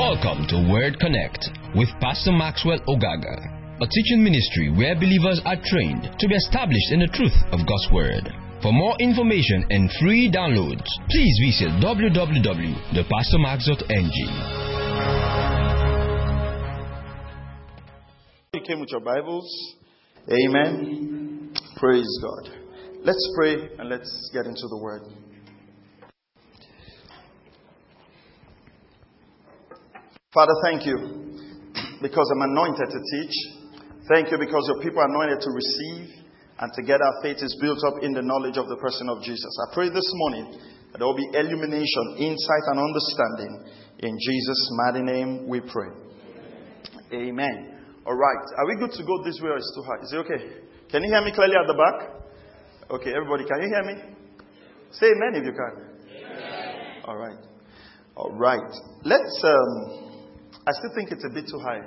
Welcome to Word Connect with Pastor Maxwell Ogaga, a teaching ministry where believers are trained to be established in the truth of God's Word. For more information and free downloads, please visit www.thepastormax.ng. You came with your Bibles. Amen. Praise God. Let's pray and let's get into the Word. Father, thank you because I'm anointed to teach. Thank you because your people are anointed to receive. And together our faith is built up in the knowledge of the person of Jesus. I pray this morning that there will be illumination, insight, and understanding. In Jesus' mighty name we pray. Amen. All right. Are we good to go this way or is it too high? Is it okay? Can you hear me clearly at the back? Okay, everybody, can you hear me? Say amen if you can. Amen. All right. All right. Let's um, I still think it's a bit too high.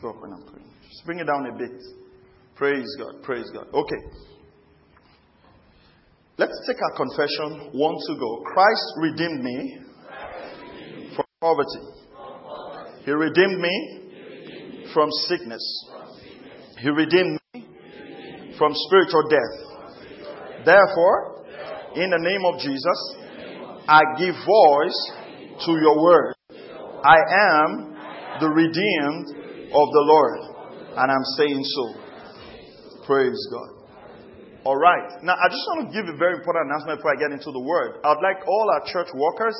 Go up when I'm praying. Just bring it down a bit. Praise God. Praise God. Okay. Let's take our confession one to go. Christ redeemed me from poverty. He redeemed me from sickness. He redeemed me from spiritual death. Therefore, in the name of Jesus, I give voice to your word. I am the redeemed of the Lord. And I'm saying so. Praise God. All right. Now, I just want to give a very important announcement before I get into the word. I'd like all our church workers,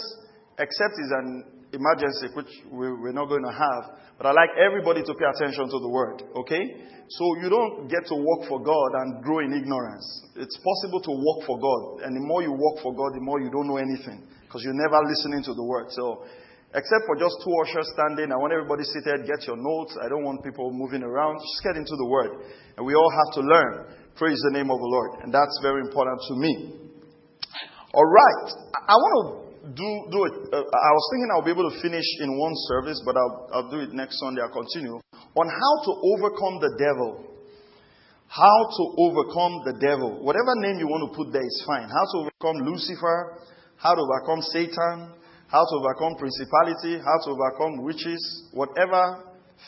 except it's an emergency, which we're not going to have, but I'd like everybody to pay attention to the word, okay? So you don't get to work for God and grow in ignorance. It's possible to work for God, and the more you work for God, the more you don't know anything, because you're never listening to the word. So Except for just two ushers standing, I want everybody seated, get your notes. I don't want people moving around. Just get into the Word. And we all have to learn. Praise the name of the Lord. And that's very important to me. All right. I want to do, do it. Uh, I was thinking I'll be able to finish in one service, but I'll, I'll do it next Sunday. I'll continue. On how to overcome the devil. How to overcome the devil. Whatever name you want to put there is fine. How to overcome Lucifer. How to overcome Satan how to overcome principality, how to overcome witches, whatever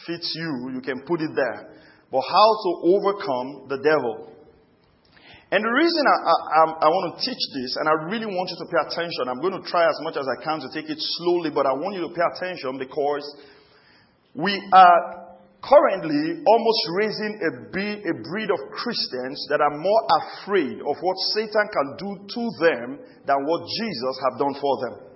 fits you, you can put it there. But how to overcome the devil. And the reason I, I, I, want to teach this, and I really want you to pay attention, I'm going to try as much as I can to take it slowly, but I want you to pay attention because we are currently almost raising a a breed of Christians that are more afraid of what Satan can do to them than what Jesus have done for them.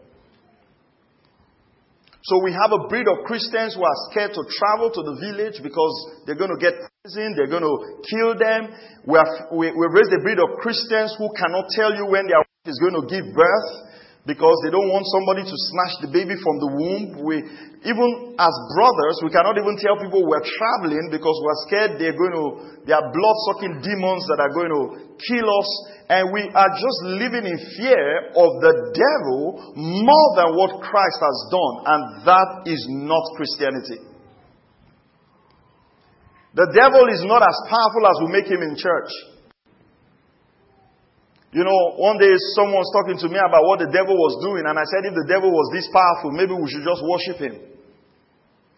So we have a breed of Christians who are scared to travel to the village because they're going to get poisoned, they're going to kill them. We have we, we raised a breed of Christians who cannot tell you when their wife is going to give birth because they don't want somebody to snatch the baby from the womb. We, even as brothers, we cannot even tell people we're traveling because we're scared they're going to, there are blood sucking demons that are going to kill us and we are just living in fear of the devil more than what Christ has done. And that is not Christianity. The devil is not as powerful as we make him in church. You know, one day someone was talking to me about what the devil was doing, and I said, if the devil was this powerful, maybe we should just worship him.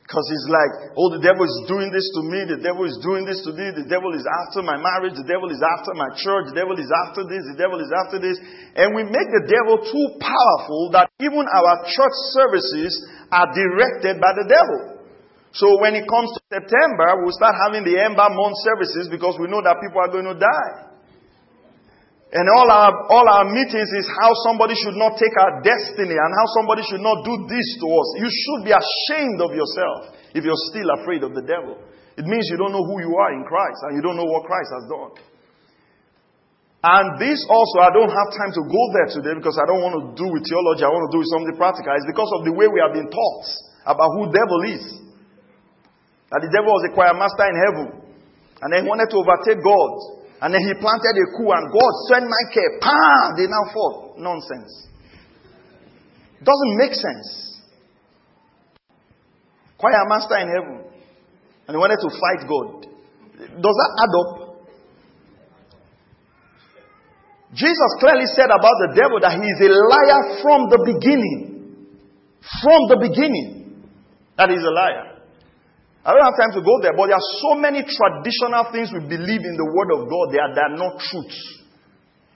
Because he's like, oh, the devil is doing this to me, the devil is doing this to me, the devil is after my marriage, the devil is after my church, the devil is after this, the devil is after this. And we make the devil too powerful that even our church services are directed by the devil. So when it comes to September, we'll start having the Ember Month services because we know that people are going to die. And all our, all our meetings is how somebody should not take our destiny and how somebody should not do this to us. You should be ashamed of yourself if you're still afraid of the devil. It means you don't know who you are in Christ and you don't know what Christ has done. And this also, I don't have time to go there today because I don't want to do with theology. I want to do with something practical. It's because of the way we have been taught about who the devil is. That the devil was a choir master in heaven. And then he wanted to overtake God. And then he planted a coup and God sent Michael. Pah! They now fall. Nonsense. Doesn't make sense. Choir master in heaven. And he wanted to fight God. Does that add up? Jesus clearly said about the devil that he is a liar from the beginning. From the beginning. that he's a liar. I don't have time to go there, but there are so many traditional things we believe in the Word of God that are not truths.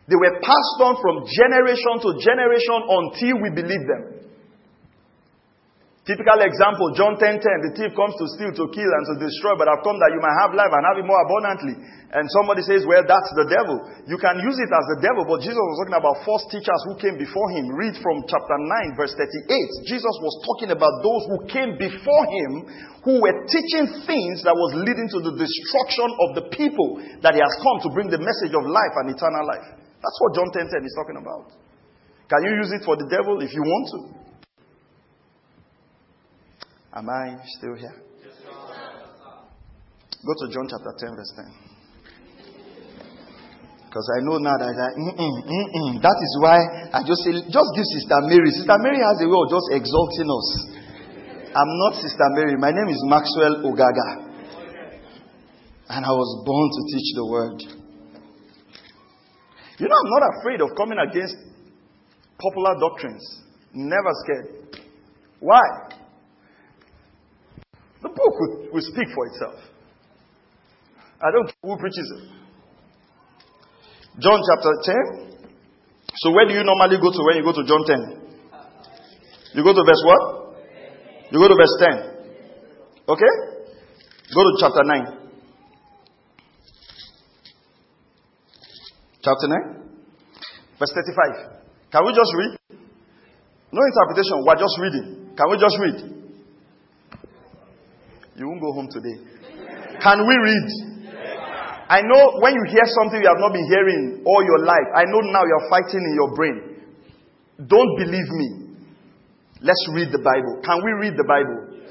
They were passed on from generation to generation until we believe them. Typical example, John 10 10, the thief comes to steal, to kill, and to destroy, but I've come that you might have life and have it more abundantly. And somebody says, well, that's the devil. You can use it as the devil, but Jesus was talking about false teachers who came before him. Read from chapter 9, verse 38. Jesus was talking about those who came before him who were teaching things that was leading to the destruction of the people that he has come to bring the message of life and eternal life. That's what John 10 10 is talking about. Can you use it for the devil if you want to? Am I still here? Go to John chapter 10, verse 10. Because I know now that I, mm-mm, mm-mm. that is why I just say, just give Sister Mary. Sister Mary has a way of just exalting us. I'm not Sister Mary. My name is Maxwell Ogaga. And I was born to teach the word. You know, I'm not afraid of coming against popular doctrines. Never scared. Why? The book will, will speak for itself. I don't care who preaches it. John chapter 10. So where do you normally go to when you go to John 10? You go to verse what? You go to verse 10. Okay? Go to chapter 9. Chapter 9. Verse 35. Can we just read? No interpretation. We're just reading. Can we just read? You won't go home today. Can we read? I know when you hear something you have not been hearing all your life, I know now you're fighting in your brain. Don't believe me. Let's read the Bible. Can we read the Bible?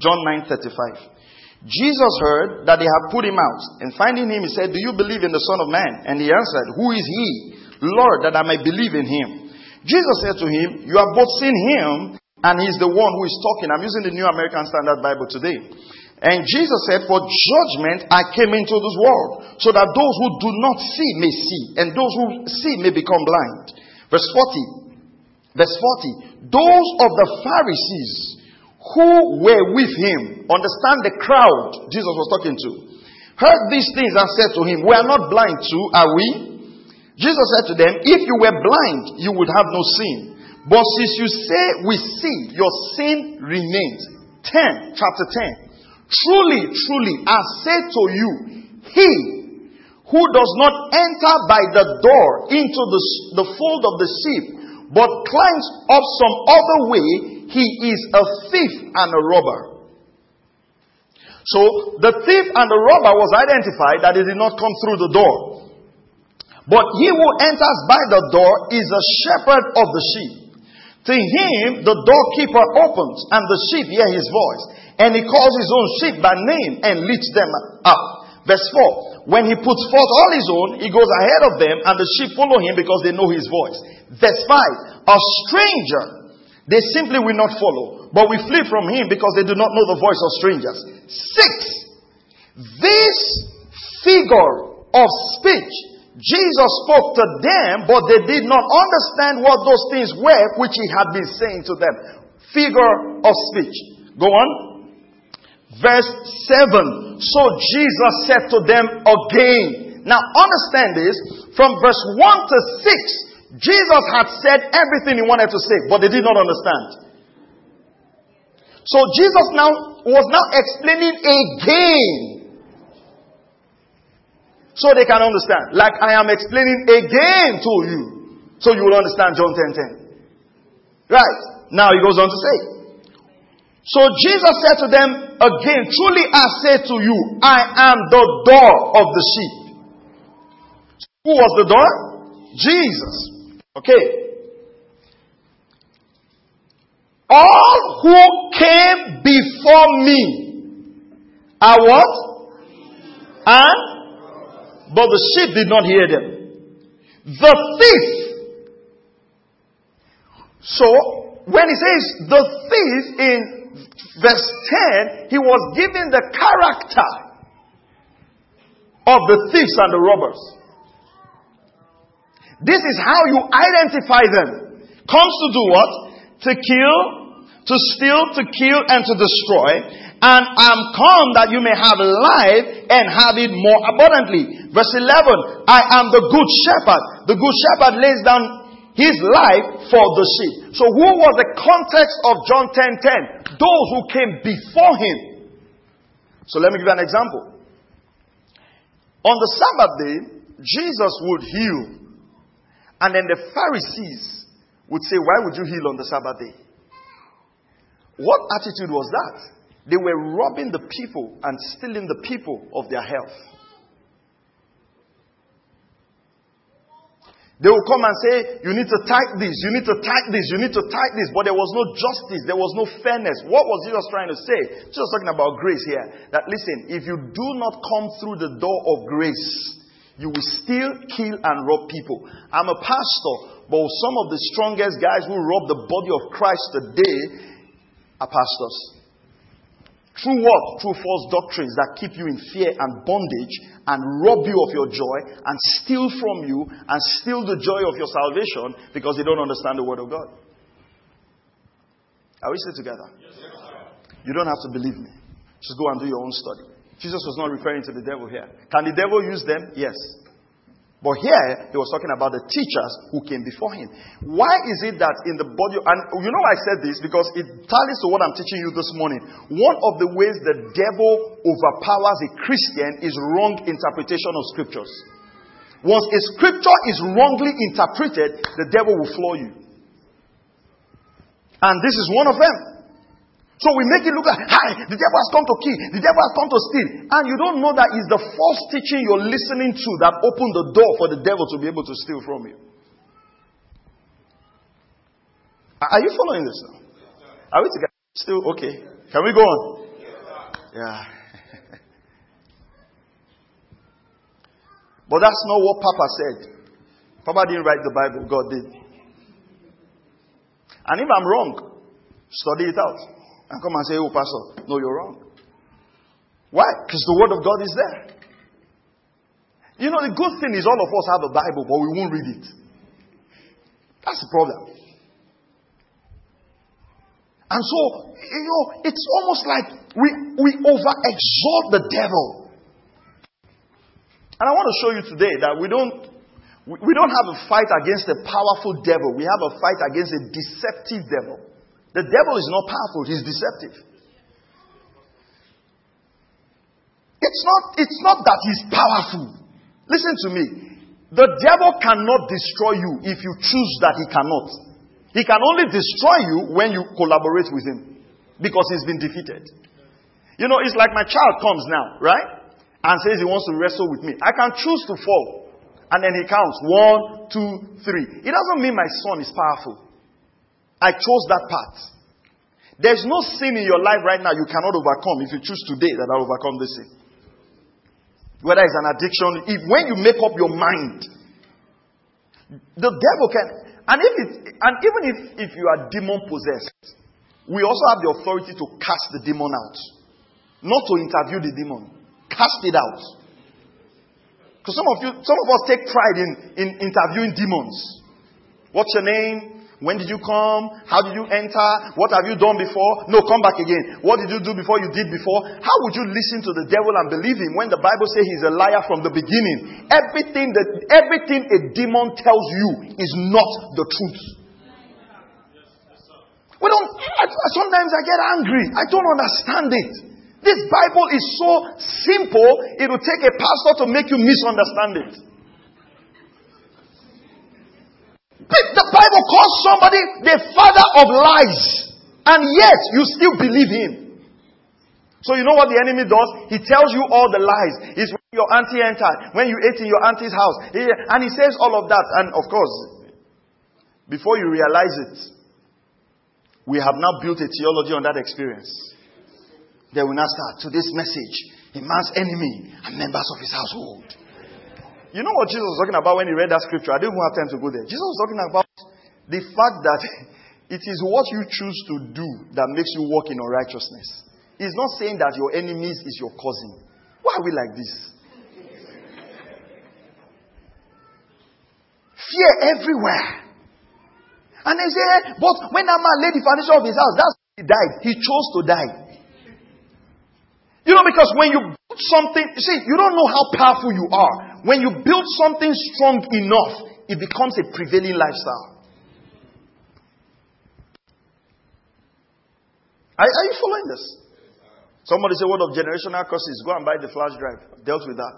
John 9:35. Jesus heard that they had put him out, and finding him, he said, Do you believe in the Son of Man? And he answered, Who is he? Lord, that I may believe in him. Jesus said to him, You have both seen him, and he's the one who is talking. I'm using the New American Standard Bible today. And Jesus said, For judgment I came into this world, so that those who do not see may see, and those who see may become blind. Verse 40. Verse 40. Those of the Pharisees who were with him, understand the crowd Jesus was talking to, heard these things and said to him, We are not blind too, are we? Jesus said to them, If you were blind, you would have no sin. But since you say we see, your sin remains. 10, chapter 10. Truly, truly, I say to you, he who does not enter by the door into the, the fold of the sheep, but climbs up some other way, he is a thief and a robber. So the thief and the robber was identified that he did not come through the door. But he who enters by the door is a shepherd of the sheep. To him, the doorkeeper opens, and the sheep hear his voice. And he calls his own sheep by name and leads them up. Verse 4. When he puts forth all his own, he goes ahead of them, and the sheep follow him because they know his voice. Verse 5. A stranger, they simply will not follow, but we flee from him because they do not know the voice of strangers. 6. This figure of speech Jesus spoke to them, but they did not understand what those things were which he had been saying to them. Figure of speech. Go on. Verse 7. So Jesus said to them again. Now understand this. From verse 1 to 6, Jesus had said everything he wanted to say, but they did not understand. So Jesus now was now explaining again so they can understand. Like I am explaining again to you. So you will understand John 10 10. Right. Now he goes on to say. So Jesus said to them again, Truly I say to you, I am the door of the sheep. Who was the door? Jesus. Okay. All who came before me are what? And but the sheep did not hear them. The thief. So, when he says the thief in verse 10, he was given the character of the thieves and the robbers. This is how you identify them. Comes to do what? To kill, to steal, to kill, and to destroy. And I'm come that you may have life and have it more abundantly. Verse 11, I am the good shepherd. The good shepherd lays down his life for the sheep. So who was the context of John 10:10? 10, 10? Those who came before him. So let me give you an example. On the Sabbath day, Jesus would heal. And then the Pharisees would say, Why would you heal on the Sabbath day? What attitude was that? They were robbing the people and stealing the people of their health. They will come and say, You need to type this, you need to type this, you need to type this. But there was no justice, there was no fairness. What was Jesus trying to say? Just talking about grace here. That listen, if you do not come through the door of grace, you will still kill, and rob people. I'm a pastor, but some of the strongest guys who rob the body of Christ today are pastors. Through what? Through false doctrines that keep you in fear and bondage and rob you of your joy and steal from you and steal the joy of your salvation because they don't understand the Word of God. Are we still together? Yes, you don't have to believe me. Just go and do your own study. Jesus was not referring to the devil here. Can the devil use them? Yes. But here, he was talking about the teachers who came before him. Why is it that in the body, and you know I said this because it tallies to what I'm teaching you this morning. One of the ways the devil overpowers a Christian is wrong interpretation of scriptures. Once a scripture is wrongly interpreted, the devil will floor you. And this is one of them. So we make it look like, hi, the devil has come to kill, the devil has come to steal. And you don't know that it's the false teaching you're listening to that opened the door for the devil to be able to steal from you. Are you following this now? Are we together? Still okay. Can we go on? Yeah. but that's not what Papa said. Papa didn't write the Bible, God did. And if I'm wrong, study it out and come and say, Oh, Pastor, no, you're wrong. Why? Because the Word of God is there. You know, the good thing is all of us have a Bible, but we won't read it. That's the problem. And so, you know, it's almost like we, we overexalt the devil. And I want to show you today that we don't, we don't have a fight against a powerful devil. We have a fight against a deceptive devil. The devil is not powerful, he's deceptive. It's not, it's not that he's powerful. Listen to me. The devil cannot destroy you if you choose that he cannot. He can only destroy you when you collaborate with him because he's been defeated. You know, it's like my child comes now, right? And says he wants to wrestle with me. I can choose to fall. And then he counts one, two, three. It doesn't mean my son is powerful. I chose that path. There's no sin in your life right now you cannot overcome if you choose today that I'll overcome this sin. Whether it's an addiction, if when you make up your mind, the devil can, and if it, and even if, if you are demon possessed, we also have the authority to cast the demon out. Not to interview the demon. Cast it out. Because some of you, some of us take pride in, in interviewing demons. What's your name? When did you come? How did you enter? What have you done before? No, come back again. What did you do before you did before? How would you listen to the devil and believe him when the Bible says he's a liar from the beginning? Everything that everything a demon tells you is not the truth. We don't sometimes I get angry. I don't understand it. This Bible is so simple, it will take a pastor to make you misunderstand it. The Bible calls somebody the father of lies, and yet you still believe him. So you know what the enemy does? He tells you all the lies. It's when your auntie entered, when you ate in your auntie's house, and he says all of that. And of course, before you realize it, we have now built a theology on that experience. Then we now start to this message: a man's enemy and members of his household. You know what Jesus was talking about when he read that scripture? I didn't even have time to go there. Jesus was talking about the fact that it is what you choose to do that makes you walk in unrighteousness. He's not saying that your enemies is your cousin. Why are we like this? Fear everywhere. And they say, eh, but when that man laid the foundation of his house, that's he died. He chose to die. You know, because when you build something, you see, you don't know how powerful you are. When you build something strong enough, it becomes a prevailing lifestyle. Are, are you following this? Somebody say, What of generational curses? Go and buy the flash drive. I've dealt with that.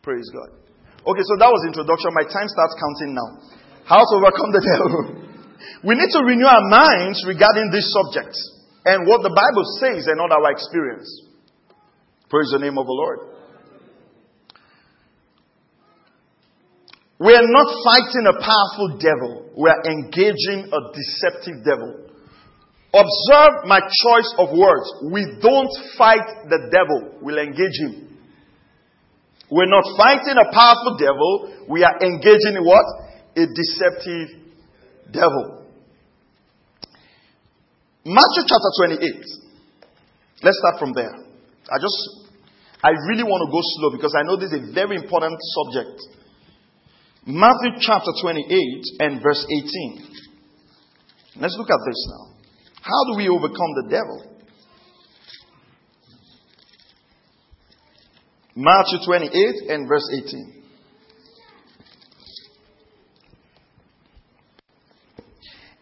Praise God. Okay, so that was introduction. My time starts counting now. How to overcome the devil. we need to renew our minds regarding this subject and what the Bible says and not our experience. Praise the name of the Lord. We are not fighting a powerful devil. We are engaging a deceptive devil. Observe my choice of words. We don't fight the devil. We'll engage him. We're not fighting a powerful devil. We are engaging in what? A deceptive devil. Matthew chapter 28. Let's start from there. I just, I really want to go slow because I know this is a very important subject. Matthew chapter 28 and verse 18. Let's look at this now. How do we overcome the devil? Matthew 28 and verse 18.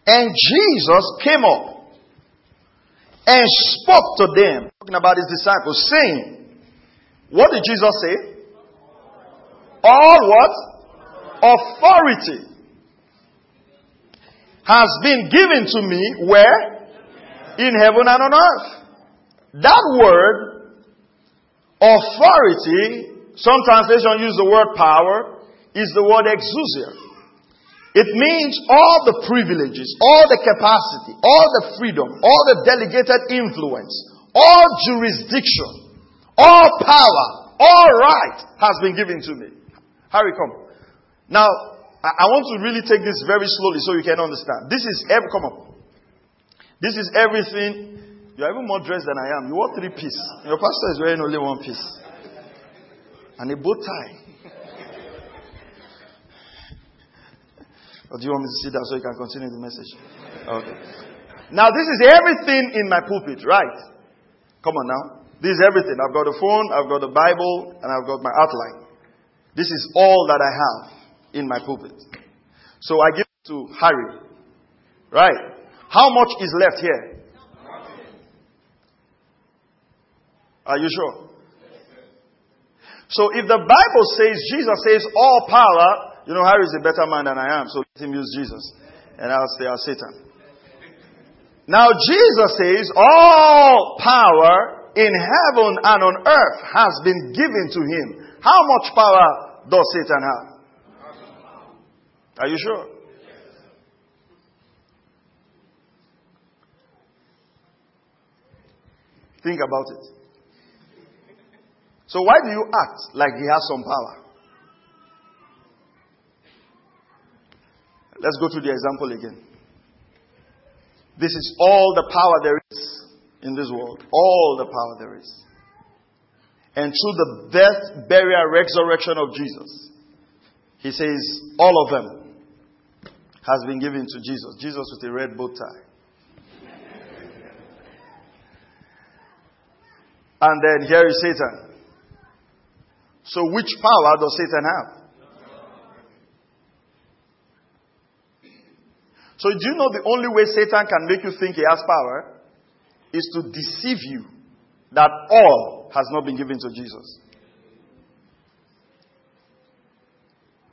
And Jesus came up and spoke to them, talking about his disciples, saying, What did Jesus say? All what? Authority has been given to me where? In heaven and on earth. That word, authority, some translations use the word power, is the word exousia. It means all the privileges, all the capacity, all the freedom, all the delegated influence, all jurisdiction, all power, all right has been given to me. Harry, come. Now, I want to really take this very slowly so you can understand. This is every, come on. This is everything. You are even more dressed than I am. You wear three piece. Your pastor is wearing only one piece. And a bow tie. or do you want me to sit down so you can continue the message? Okay. Now, this is everything in my pulpit, right? Come on now. This is everything. I've got a phone, I've got a Bible, and I've got my outline. This is all that I have in my pulpit. So I give it to Harry. Right? How much is left here? Are you sure? So if the Bible says, Jesus says, all power, you know, Harry is a better man than I am, so let him use Jesus. And I'll say, I'll Satan. Now Jesus says, all power in heaven and on earth has been given to him. How much power does Satan have? Are you sure? Think about it. So, why do you act like he has some power? Let's go to the example again. This is all the power there is in this world. All the power there is. And through the death, burial, resurrection of Jesus, he says, all of them has been given to Jesus. Jesus with a red bow tie. And then here is Satan. So, which power does Satan have? So, do you know the only way Satan can make you think he has power is to deceive you that all has not been given to Jesus?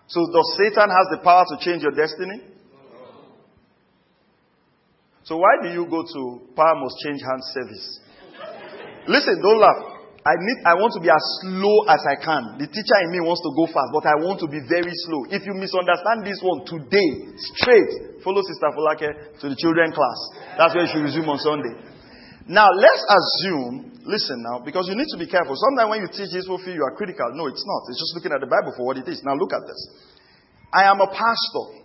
So, does Satan has the power to change your destiny? So why do you go to Power Must Change Hands service? Listen, don't laugh. I need, I want to be as slow as I can. The teacher in me wants to go fast, but I want to be very slow. If you misunderstand this one today, straight, follow Sister Folake to the children class. That's where she resume on Sunday. Now, let's assume, listen now, because you need to be careful. Sometimes when you teach this, will feel you are critical. No, it's not. It's just looking at the Bible for what it is. Now look at this. I am a pastor.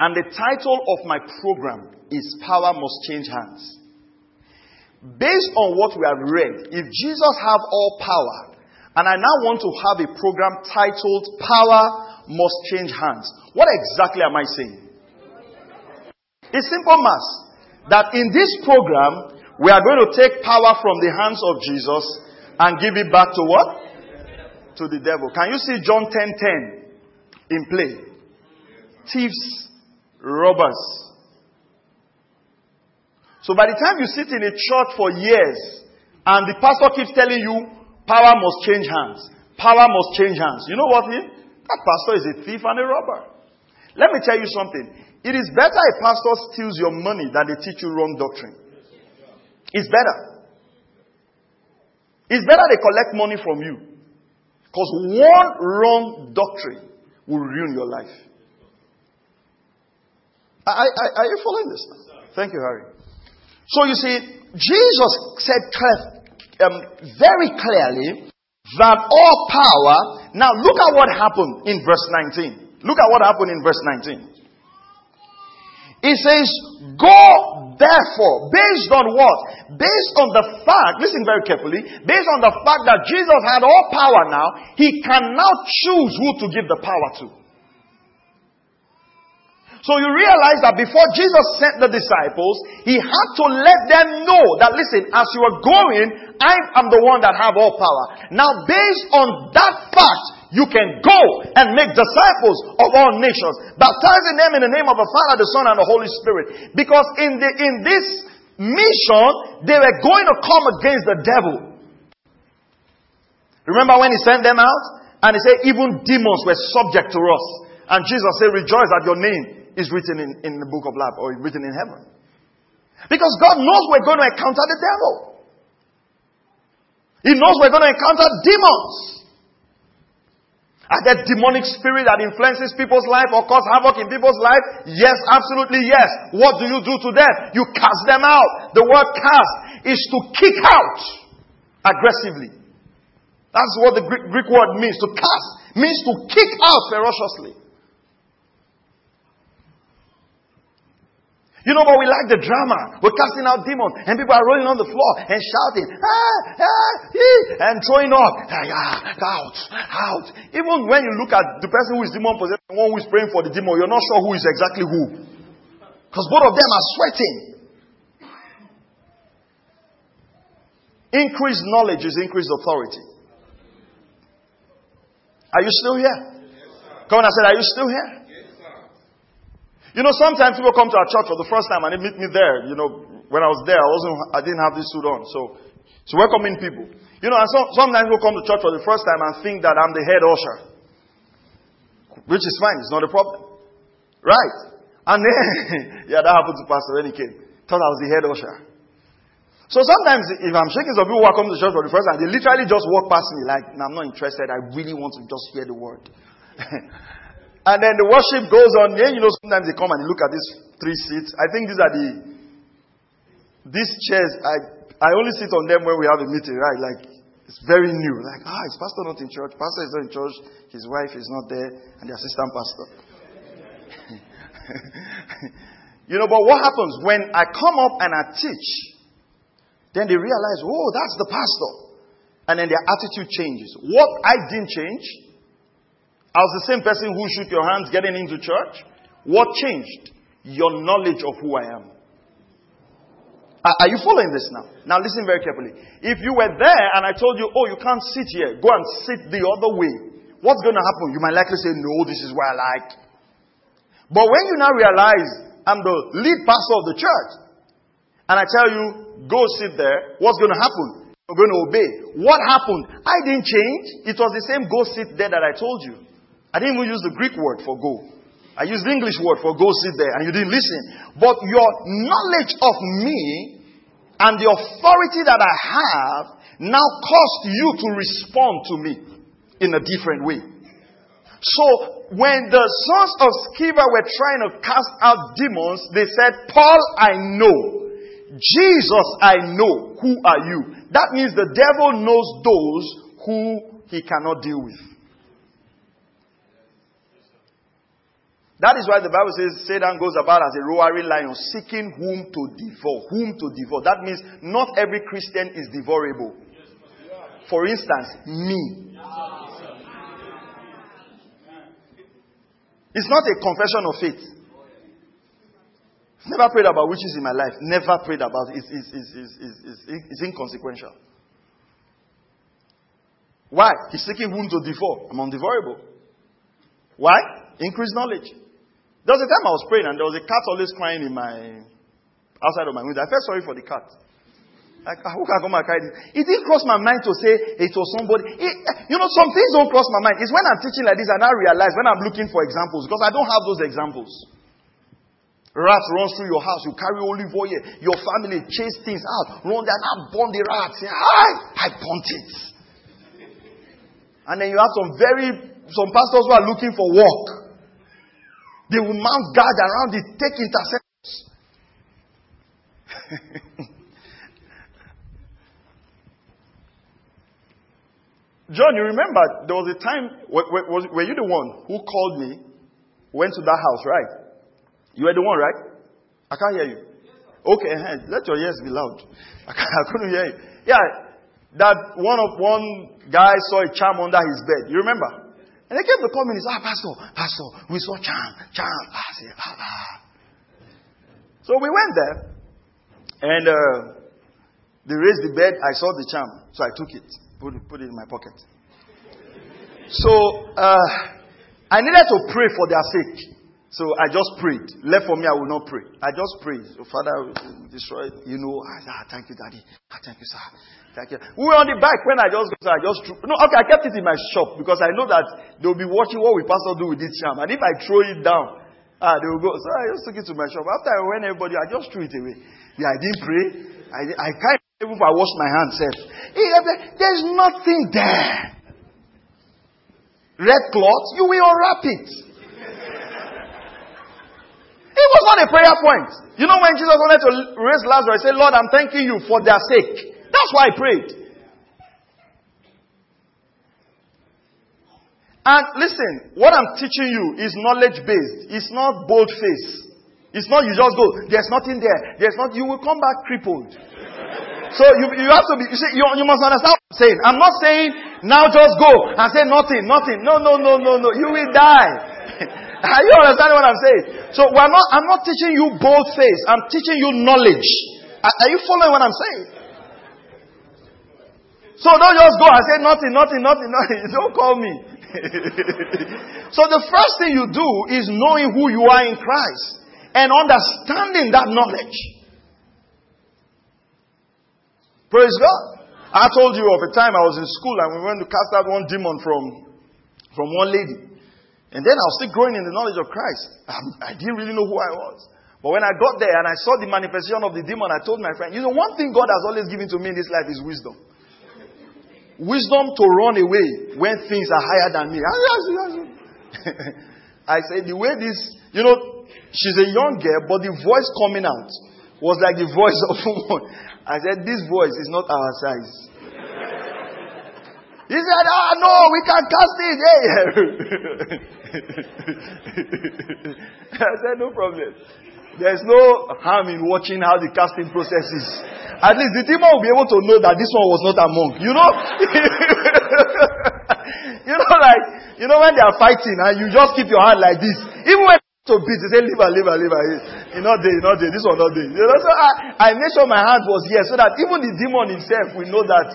And the title of my program is Power Must Change Hands. Based on what we have read, if Jesus have all power, and I now want to have a program titled Power Must Change Hands, what exactly am I saying? It's simple math. that in this program, we are going to take power from the hands of Jesus and give it back to what? To the devil. Can you see John 10:10 in play? Thieves, robbers. So by the time you sit in a church for years and the pastor keeps telling you power must change hands, power must change hands. You know what? He, that pastor is a thief and a robber. Let me tell you something. It is better a pastor steals your money than they teach you wrong doctrine. It's better. It's better they collect money from you. Because one wrong doctrine will ruin your life. Are, are, are you following this? Thank you, Harry. So you see, Jesus said um, very clearly that all power. Now look at what happened in verse 19. Look at what happened in verse 19. He says, Go therefore, based on what? Based on the fact, listen very carefully, based on the fact that Jesus had all power now, he can now choose who to give the power to. So you realize that before Jesus sent the disciples, he had to let them know that listen, as you are going, I am the one that have all power. Now based on that fact, you can go and make disciples of all nations, baptizing them in the name of the Father, the Son, and the Holy Spirit. Because in the, in this mission, they were going to come against the devil. Remember when he sent them out? And he said, even demons were subject to us. And Jesus said, rejoice at your name is written in, in the book of life or written in heaven. Because God knows we're going to encounter the devil. He knows we're going to encounter demons. Are there demonic spirit that influences people's life or cause havoc in people's life? Yes, absolutely yes. What do you do to them? You cast them out. The word cast is to kick out aggressively. That's what the Greek, Greek word means. To cast means to kick out ferociously. You know, but we like the drama. We're casting out demons, and people are rolling on the floor and shouting, ah, ah, and throwing up, ah, out, out. Even when you look at the person who is demon possessed, the one who is praying for the demon, you're not sure who is exactly who. Because both of them are sweating. Increased knowledge is increased authority. Are you still here? Come on, I said, are you still here? You know, sometimes people come to our church for the first time and they meet me there. You know, when I was there, I wasn't, I didn't have this suit on. So, so welcoming people. You know, and so, sometimes people come to church for the first time and think that I'm the head usher. Which is fine, it's not a problem. Right? And then, yeah, that happened to Pastor when he came. Thought I was the head usher. So sometimes if I'm shaking some people who coming to church for the first time, they literally just walk past me like, I'm not interested. I really want to just hear the word. And then the worship goes on. Then you know sometimes they come and look at these three seats. I think these are the these chairs. I I only sit on them when we have a meeting, right? Like it's very new. Like ah, is pastor not in church? Pastor is not in church. His wife is not there, and the assistant pastor. you know, but what happens when I come up and I teach? Then they realize, oh, that's the pastor, and then their attitude changes. What I didn't change I was the same person who shook your hands getting into church. What changed? Your knowledge of who I am. Are you following this now? Now listen very carefully. If you were there and I told you, oh, you can't sit here, go and sit the other way. What's going to happen? You might likely say, no, this is what I like. But when you now realize I'm the lead pastor of the church, and I tell you, go sit there, what's going to happen? You're going to obey. What happened? I didn't change. It was the same go sit there that I told you. I didn't even use the Greek word for go. I used the English word for go sit there and you didn't listen. But your knowledge of me and the authority that I have now caused you to respond to me in a different way. So when the sons of Sceva were trying to cast out demons, they said, Paul, I know. Jesus, I know. Who are you? That means the devil knows those who he cannot deal with. That is why the Bible says Satan goes about as a roaring lion, seeking whom to devour. Whom to devour. That means not every Christian is devourable. For instance, me. It's not a confession of faith. Never prayed about witches in my life. Never prayed about it. It's, it's, it's, it's, it's, inconsequential. Why? He's seeking whom to devour. I'm undevourable. Why? Increase knowledge. There was a time I was praying and there was a cat always crying in my outside of my window. I felt sorry for the cat. Like, ah, who can come and this? It didn't cross my mind to say it was somebody. It, you know, some things don't cross my mind. It's when I'm teaching like this and I realize when I'm looking for examples because I don't have those examples. Rats runs through your house. You carry olive oil. Your family chase things out. Run there and burn the rats. I, I burnt it. And then you have some very, some pastors who are looking for work. They will mount guard around it, take intercessors. John, you remember there was a time, were you the one who called me, went to that house, right? You were the one, right? I can't hear you. Okay, eh, let your ears be loud. I, I couldn't hear you. Yeah, that one of one guy saw a charm under his bed. You remember? And they came to call me and Ah, Pastor, Pastor, we saw charm, charm. I said, ah, ah. So we went there, and uh, they raised the bed. I saw the charm, so I took it put it, put it in my pocket. So uh, I needed to pray for their sake. So I just prayed. Left for me, I will not pray. I just prayed. So Father, destroy. You know, ah, thank you, Daddy. Ah, thank you, sir. Thank you. We were on the bike when I just, I just threw. No, okay, I kept it in my shop because I know that they'll be watching what we pastor do with this charm. And if I throw it down, ah, they will go. So I just took it to my shop. After I went, everybody, I just threw it away. Yeah, I didn't pray. I, I can't even if I wash my hands, there's nothing there. Red cloth, you will unwrap it. Was not a prayer point. You know when Jesus wanted to raise Lazarus, he said, Lord, I'm thanking you for their sake. That's why I prayed. And listen, what I'm teaching you is knowledge based. It's not bold face. It's not you just go, there's nothing there. There's not, you will come back crippled. So you, you have to be, you see, you, you must understand what I'm saying. I'm not saying now just go and say nothing, nothing. No, no, no, no, no. You will die. Are you understanding what I'm saying? So we're not, I'm not teaching you bold face. I'm teaching you knowledge. Are, are you following what I'm saying? So don't just go and say nothing, nothing, nothing, nothing. Don't call me. so the first thing you do is knowing who you are in Christ and understanding that knowledge. Praise God. I told you of a time I was in school and we went to cast out one demon from, from one lady. And then I was still growing in the knowledge of Christ. I, I didn't really know who I was. But when I got there and I saw the manifestation of the demon, I told my friend, you know, one thing God has always given to me in this life is wisdom. Wisdom to run away when things are higher than me. I said, the way this, you know, she's a young girl, but the voice coming out was like the voice of woman. I said, This voice is not our size. He said, Oh, no, we can cast it. Yeah, I said, No problem. There's no harm in watching how the casting process is. At least the demon will be able to know that this one was not a monk. You know? you know, like, you know, when they are fighting and you just keep your hand like this. Even when to beat. He said, Leave her, leave her, leave her. You're not there, you're not there. This one not there. You know, so I, I made sure my hand was here so that even the demon himself will know that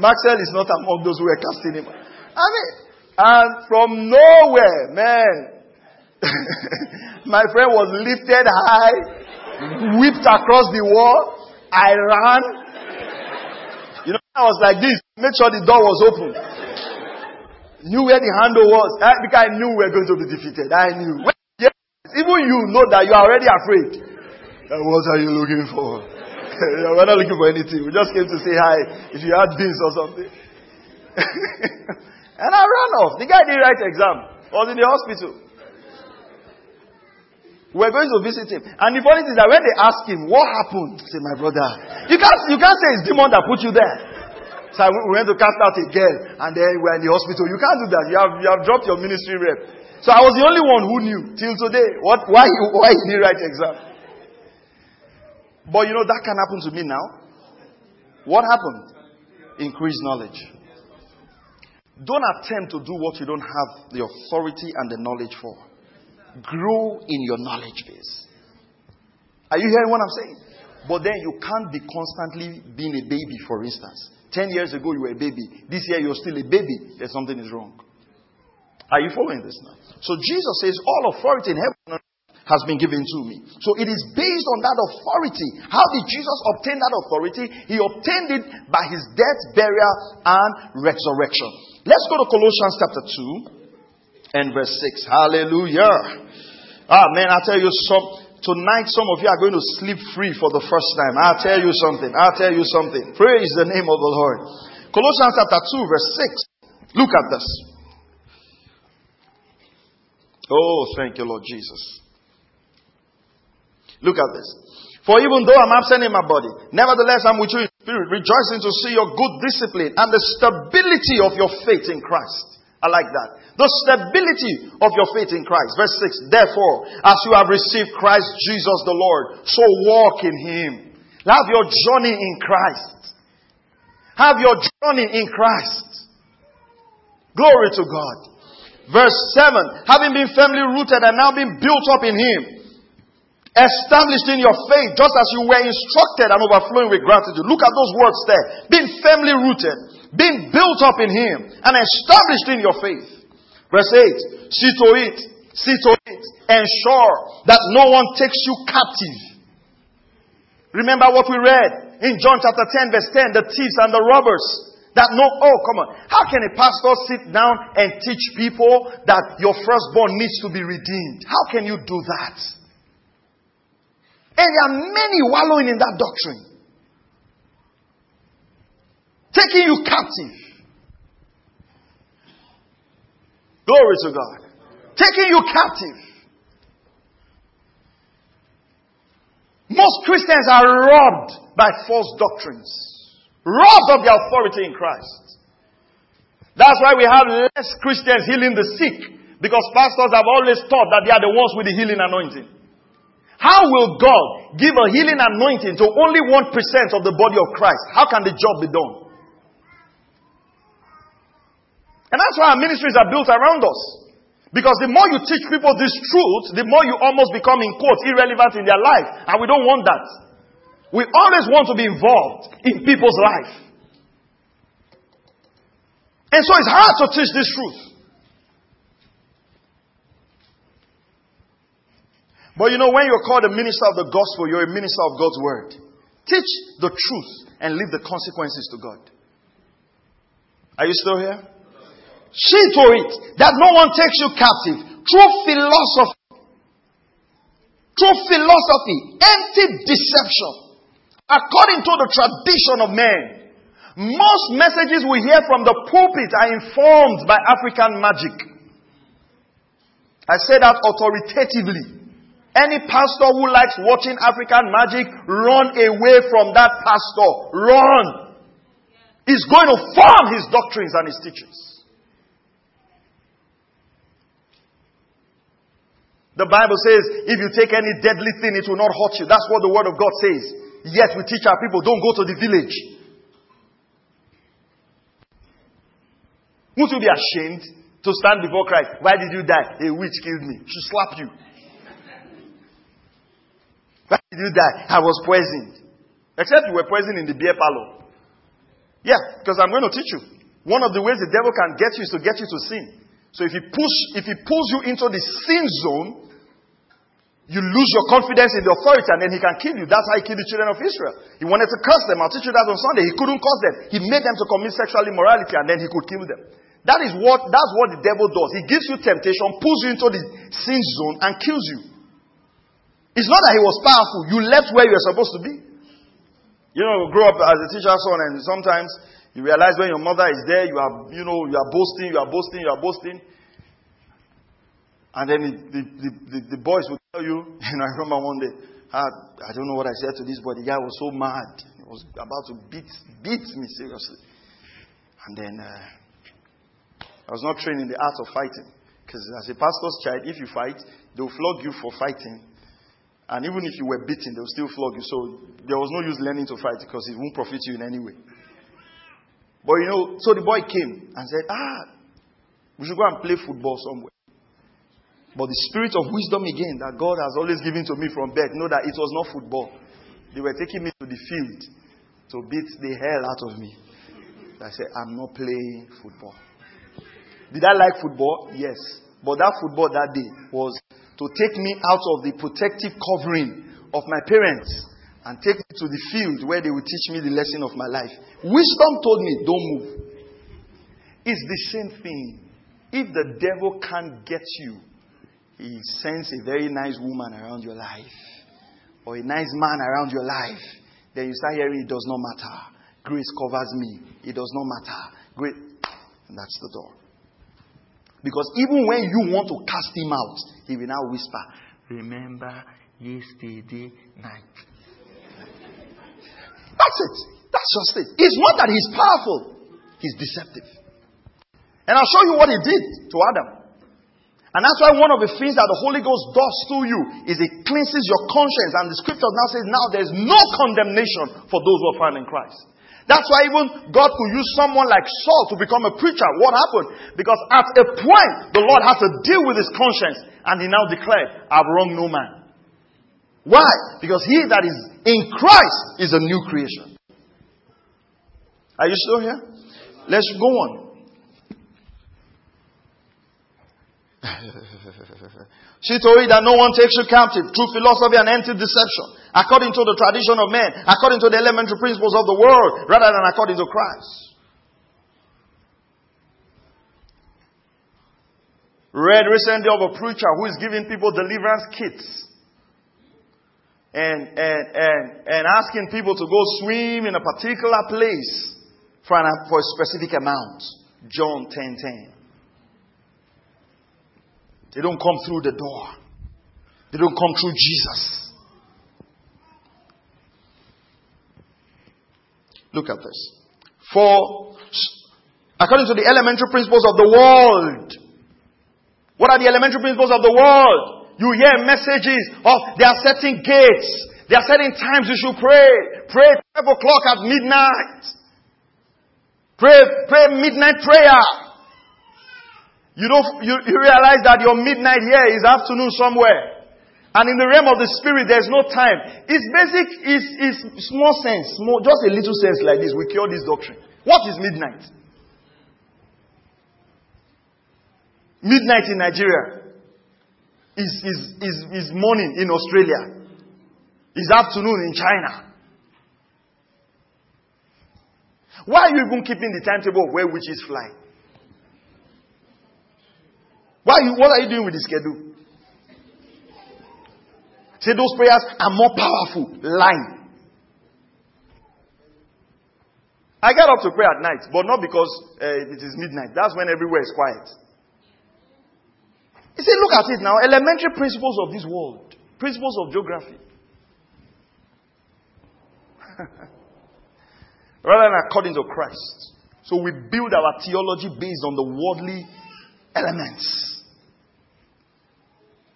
Maxwell is not among those who were casting him. I mean, and from nowhere, man, my friend was lifted high, whipped across the wall. I ran. You know, I was like this. Make sure the door was open. Knew where the handle was. I, because I knew we were going to be defeated. I knew. Yes, Even you know that you are already afraid. What are you looking for? We're not looking for anything. We just came to say hi if you had this or something. and I ran off. The guy didn't write exam. I was in the hospital. We're going to visit him. And the funny thing is that when they ask him, what happened? Say, my brother. You can't, you can't say it's demon that put you there. So we went to cast out a girl and then we're in the hospital. You can't do that. You have, you have dropped your ministry rep. So I was the only one who knew till today what, why, why he didn't write exam. But you know, that can happen to me now. What happened? Increased knowledge. Don't attempt to do what you don't have the authority and the knowledge for. Grow in your knowledge base. Are you hearing what I'm saying? But then you can't be constantly being a baby, for instance. Ten years ago you were a baby. This year you're still a baby. There's something is wrong. Are you following this now? So Jesus says, All authority in heaven has been given to me. So it is based on that authority. How did Jesus obtain that authority? He obtained it by his death, burial, and resurrection. Let's go to Colossians chapter 2 and verse 6. Hallelujah. Ah, Amen. I tell you some. Tonight, some of you are going to sleep free for the first time. I'll tell you something. I'll tell you something. Praise the name of the Lord. Colossians chapter 2, verse 6. Look at this. Oh, thank you, Lord Jesus. Look at this. For even though I'm absent in my body, nevertheless I'm with you in spirit, rejoicing to see your good discipline and the stability of your faith in Christ. I like that. The stability of your faith in Christ. Verse 6. Therefore, as you have received Christ Jesus the Lord, so walk in Him. Have your journey in Christ. Have your journey in Christ. Glory to God. Verse 7. Having been firmly rooted and now being built up in Him established in your faith, just as you were instructed and overflowing with gratitude. Look at those words there. Being firmly rooted, being built up in Him, and established in your faith. Verse 8. See to it, see to it, ensure that no one takes you captive. Remember what we read in John chapter 10, verse 10 the thieves and the robbers. That no, oh, come on. How can a pastor sit down and teach people that your firstborn needs to be redeemed? How can you do that? And there are many wallowing in that doctrine. Taking you captive. Glory to God. Taking you captive. Most Christians are robbed by false doctrines. Robbed of their authority in Christ. That's why we have less Christians healing the sick. Because pastors have always thought that they are the ones with the healing anointing. How will God give a healing anointing to only 1% of the body of Christ? How can the job be done? And that's why our ministries are built around us. Because the more you teach people this truth, the more you almost become, in quotes, irrelevant in their life. And we don't want that. We always want to be involved in people's life. And so it's hard to teach this truth. But you know, when you're called a minister of the gospel, you're a minister of God's word. Teach the truth and leave the consequences to God. Are you still here? See to it that no one takes you captive through philosophy. Through philosophy, empty deception, according to the tradition of men. Most messages we hear from the pulpit are informed by African magic. I say that authoritatively. Any pastor who likes watching African magic, run away from that pastor. Run. He's going to form his doctrines and his teachings. The Bible says, if you take any deadly thing, it will not hurt you. That's what the Word of God says. Yet we teach our people, don't go to the village. Won't you be ashamed to stand before Christ? Why did you die? A witch killed me. She slapped you. Why did you die? I was poisoned. Except you were poisoned in the beer parlor. Yeah, because I'm going to teach you. One of the ways the devil can get you is to get you to sin. So if he push, if he pulls you into the sin zone, you lose your confidence in the authority and then he can kill you. That's how he killed the children of Israel. He wanted to curse them. I'll teach you that on Sunday. He couldn't curse them. He made them to commit sexual immorality and then he could kill them. That is what, that's what the devil does. He gives you temptation, pulls you into the sin zone and kills you. It's not that he was powerful. You left where you were supposed to be. You know, grow up as a teacher's son, and sometimes you realize when your mother is there, you are, you know, you are boasting, you are boasting, you are boasting. And then the, the, the, the boys will tell you, and I remember one day, I, I don't know what I said to this boy. The guy was so mad. He was about to beat, beat me seriously. And then uh, I was not trained in the art of fighting. Because as a pastor's child, if you fight, they'll flog you for fighting. And even if you were beaten, they will still flog you. So there was no use learning to fight because it won't profit you in any way. But you know, so the boy came and said, Ah, we should go and play football somewhere. But the spirit of wisdom again that God has always given to me from birth, know that it was not football. They were taking me to the field to beat the hell out of me. I said, I'm not playing football. Did I like football? Yes. But that football that day was to take me out of the protective covering of my parents and take me to the field where they would teach me the lesson of my life. Wisdom told me, don't move. It's the same thing. If the devil can't get you, he sends a very nice woman around your life or a nice man around your life. Then you start hearing it does not matter. Grace covers me. It does not matter. Great. And that's the door. Because even when you want to cast him out, he will now whisper, Remember yesterday night. That's it. That's just it. It's not that he's powerful, he's deceptive. And I'll show you what he did to Adam. And that's why one of the things that the Holy Ghost does to you is it cleanses your conscience. And the scripture now says, now there's no condemnation for those who are found in Christ. That's why even God could use someone like Saul to become a preacher. What happened? Because at a point, the Lord had to deal with his conscience. And he now declared, I've wronged no man. Why? Because he that is in Christ is a new creation. Are you still here? Let's go on. she told you that no one takes you captive through philosophy and empty deception, according to the tradition of men, according to the elementary principles of the world, rather than according to Christ. Read recently of a preacher who is giving people deliverance kits and, and, and, and asking people to go swim in a particular place for, an, for a specific amount. John 10 10. They don't come through the door. They don't come through Jesus. Look at this. For, according to the elementary principles of the world, what are the elementary principles of the world? You hear messages of there are certain gates, there are certain times you should pray. Pray 5 o'clock at midnight. Pray, pray midnight prayer. You don't, you, you realize that your midnight here is afternoon somewhere. And in the realm of the spirit, there's no time. It's basic, it's, it's small sense, small, just a little sense like this. We cure this doctrine. What is midnight? Midnight in Nigeria is, is, is, is morning in Australia. Is afternoon in China. Why are you even keeping the timetable of where witches fly? Why what are you doing with the schedule? Say those prayers are more powerful. Lying. I get up to pray at night, but not because uh, it is midnight. That's when everywhere is quiet. You see, look at it now. Elementary principles of this world, principles of geography. Rather than according to Christ. So we build our theology based on the worldly elements.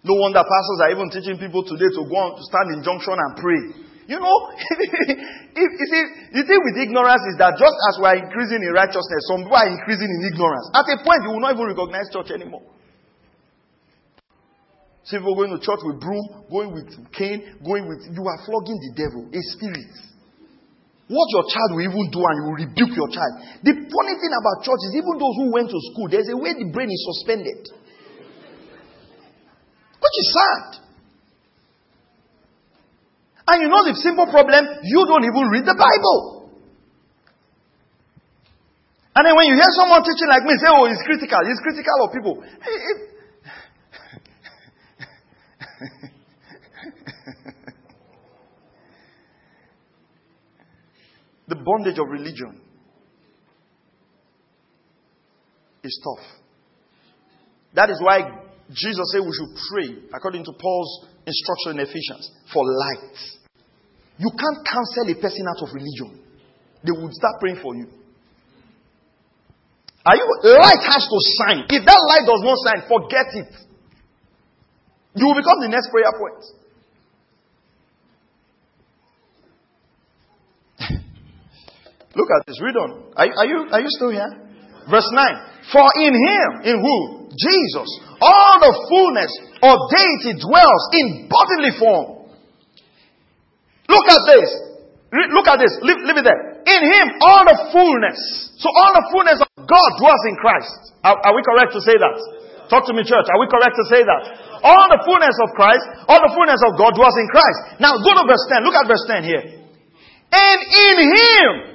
No wonder pastors are even teaching people today to go on to stand in junction and pray. You know, if, you see, the thing with ignorance is that just as we are increasing in righteousness, some people are increasing in ignorance. At a point, you will not even recognize church anymore. See people going to church with broom, going with cane, going with, you are flogging the devil, a spirit. What your child will even do and you will rebuke your child. The funny thing about church is even those who went to school, there's a way the brain is suspended. Which is sad. And you know the simple problem, you don't even read the Bible. And then when you hear someone teaching like me, say, oh, he's critical. He's critical of people. the bondage of religion is tough. That is why Jesus said we should pray, according to Paul's instruction in Ephesians, for light. You can't cancel a person out of religion. They would start praying for you. Are you light has to shine. If that light does not shine, forget it. You will become the next prayer point. Look at this. Read on. Are, are, you, are you still here? Verse 9. For in him, in who? Jesus, all the fullness of deity dwells in bodily form. Look at this. Look at this. Leave, leave it there. In him, all the fullness. So all the fullness of God dwells in Christ. Are, are we correct to say that? Talk to me, church. Are we correct to say that? All the fullness of Christ, all the fullness of God dwells in Christ. Now go to verse 10. Look at verse 10 here. And in him,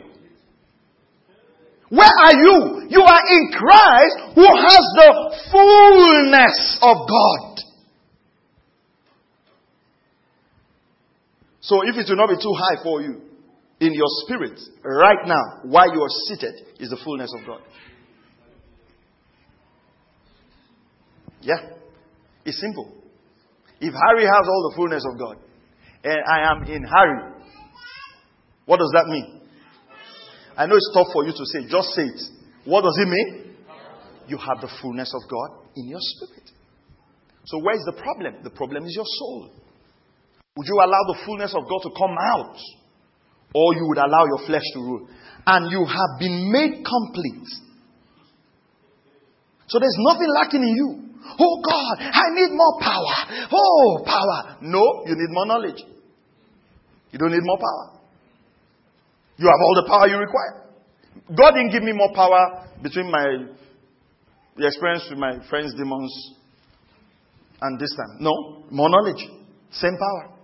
where are you? You are in Christ who has the fullness of God. So if it will not be too high for you, in your spirit, right now, while you are seated, is the fullness of God. Yeah. It's simple. If Harry has all the fullness of God, and I am in Harry, what does that mean? I know it's tough for you to say. Just say it. What does it mean? You have the fullness of God in your spirit. So where is the problem? The problem is your soul. Would you allow the fullness of God to come out? Or you would allow your flesh to rule? And you have been made complete. So there's nothing lacking in you. Oh God, I need more power. Oh, power. No, you need more knowledge. You don't need more power. You have all the power you require. God didn't give me more power between my the experience with my friends, demons, and this time. No, more knowledge. Same power.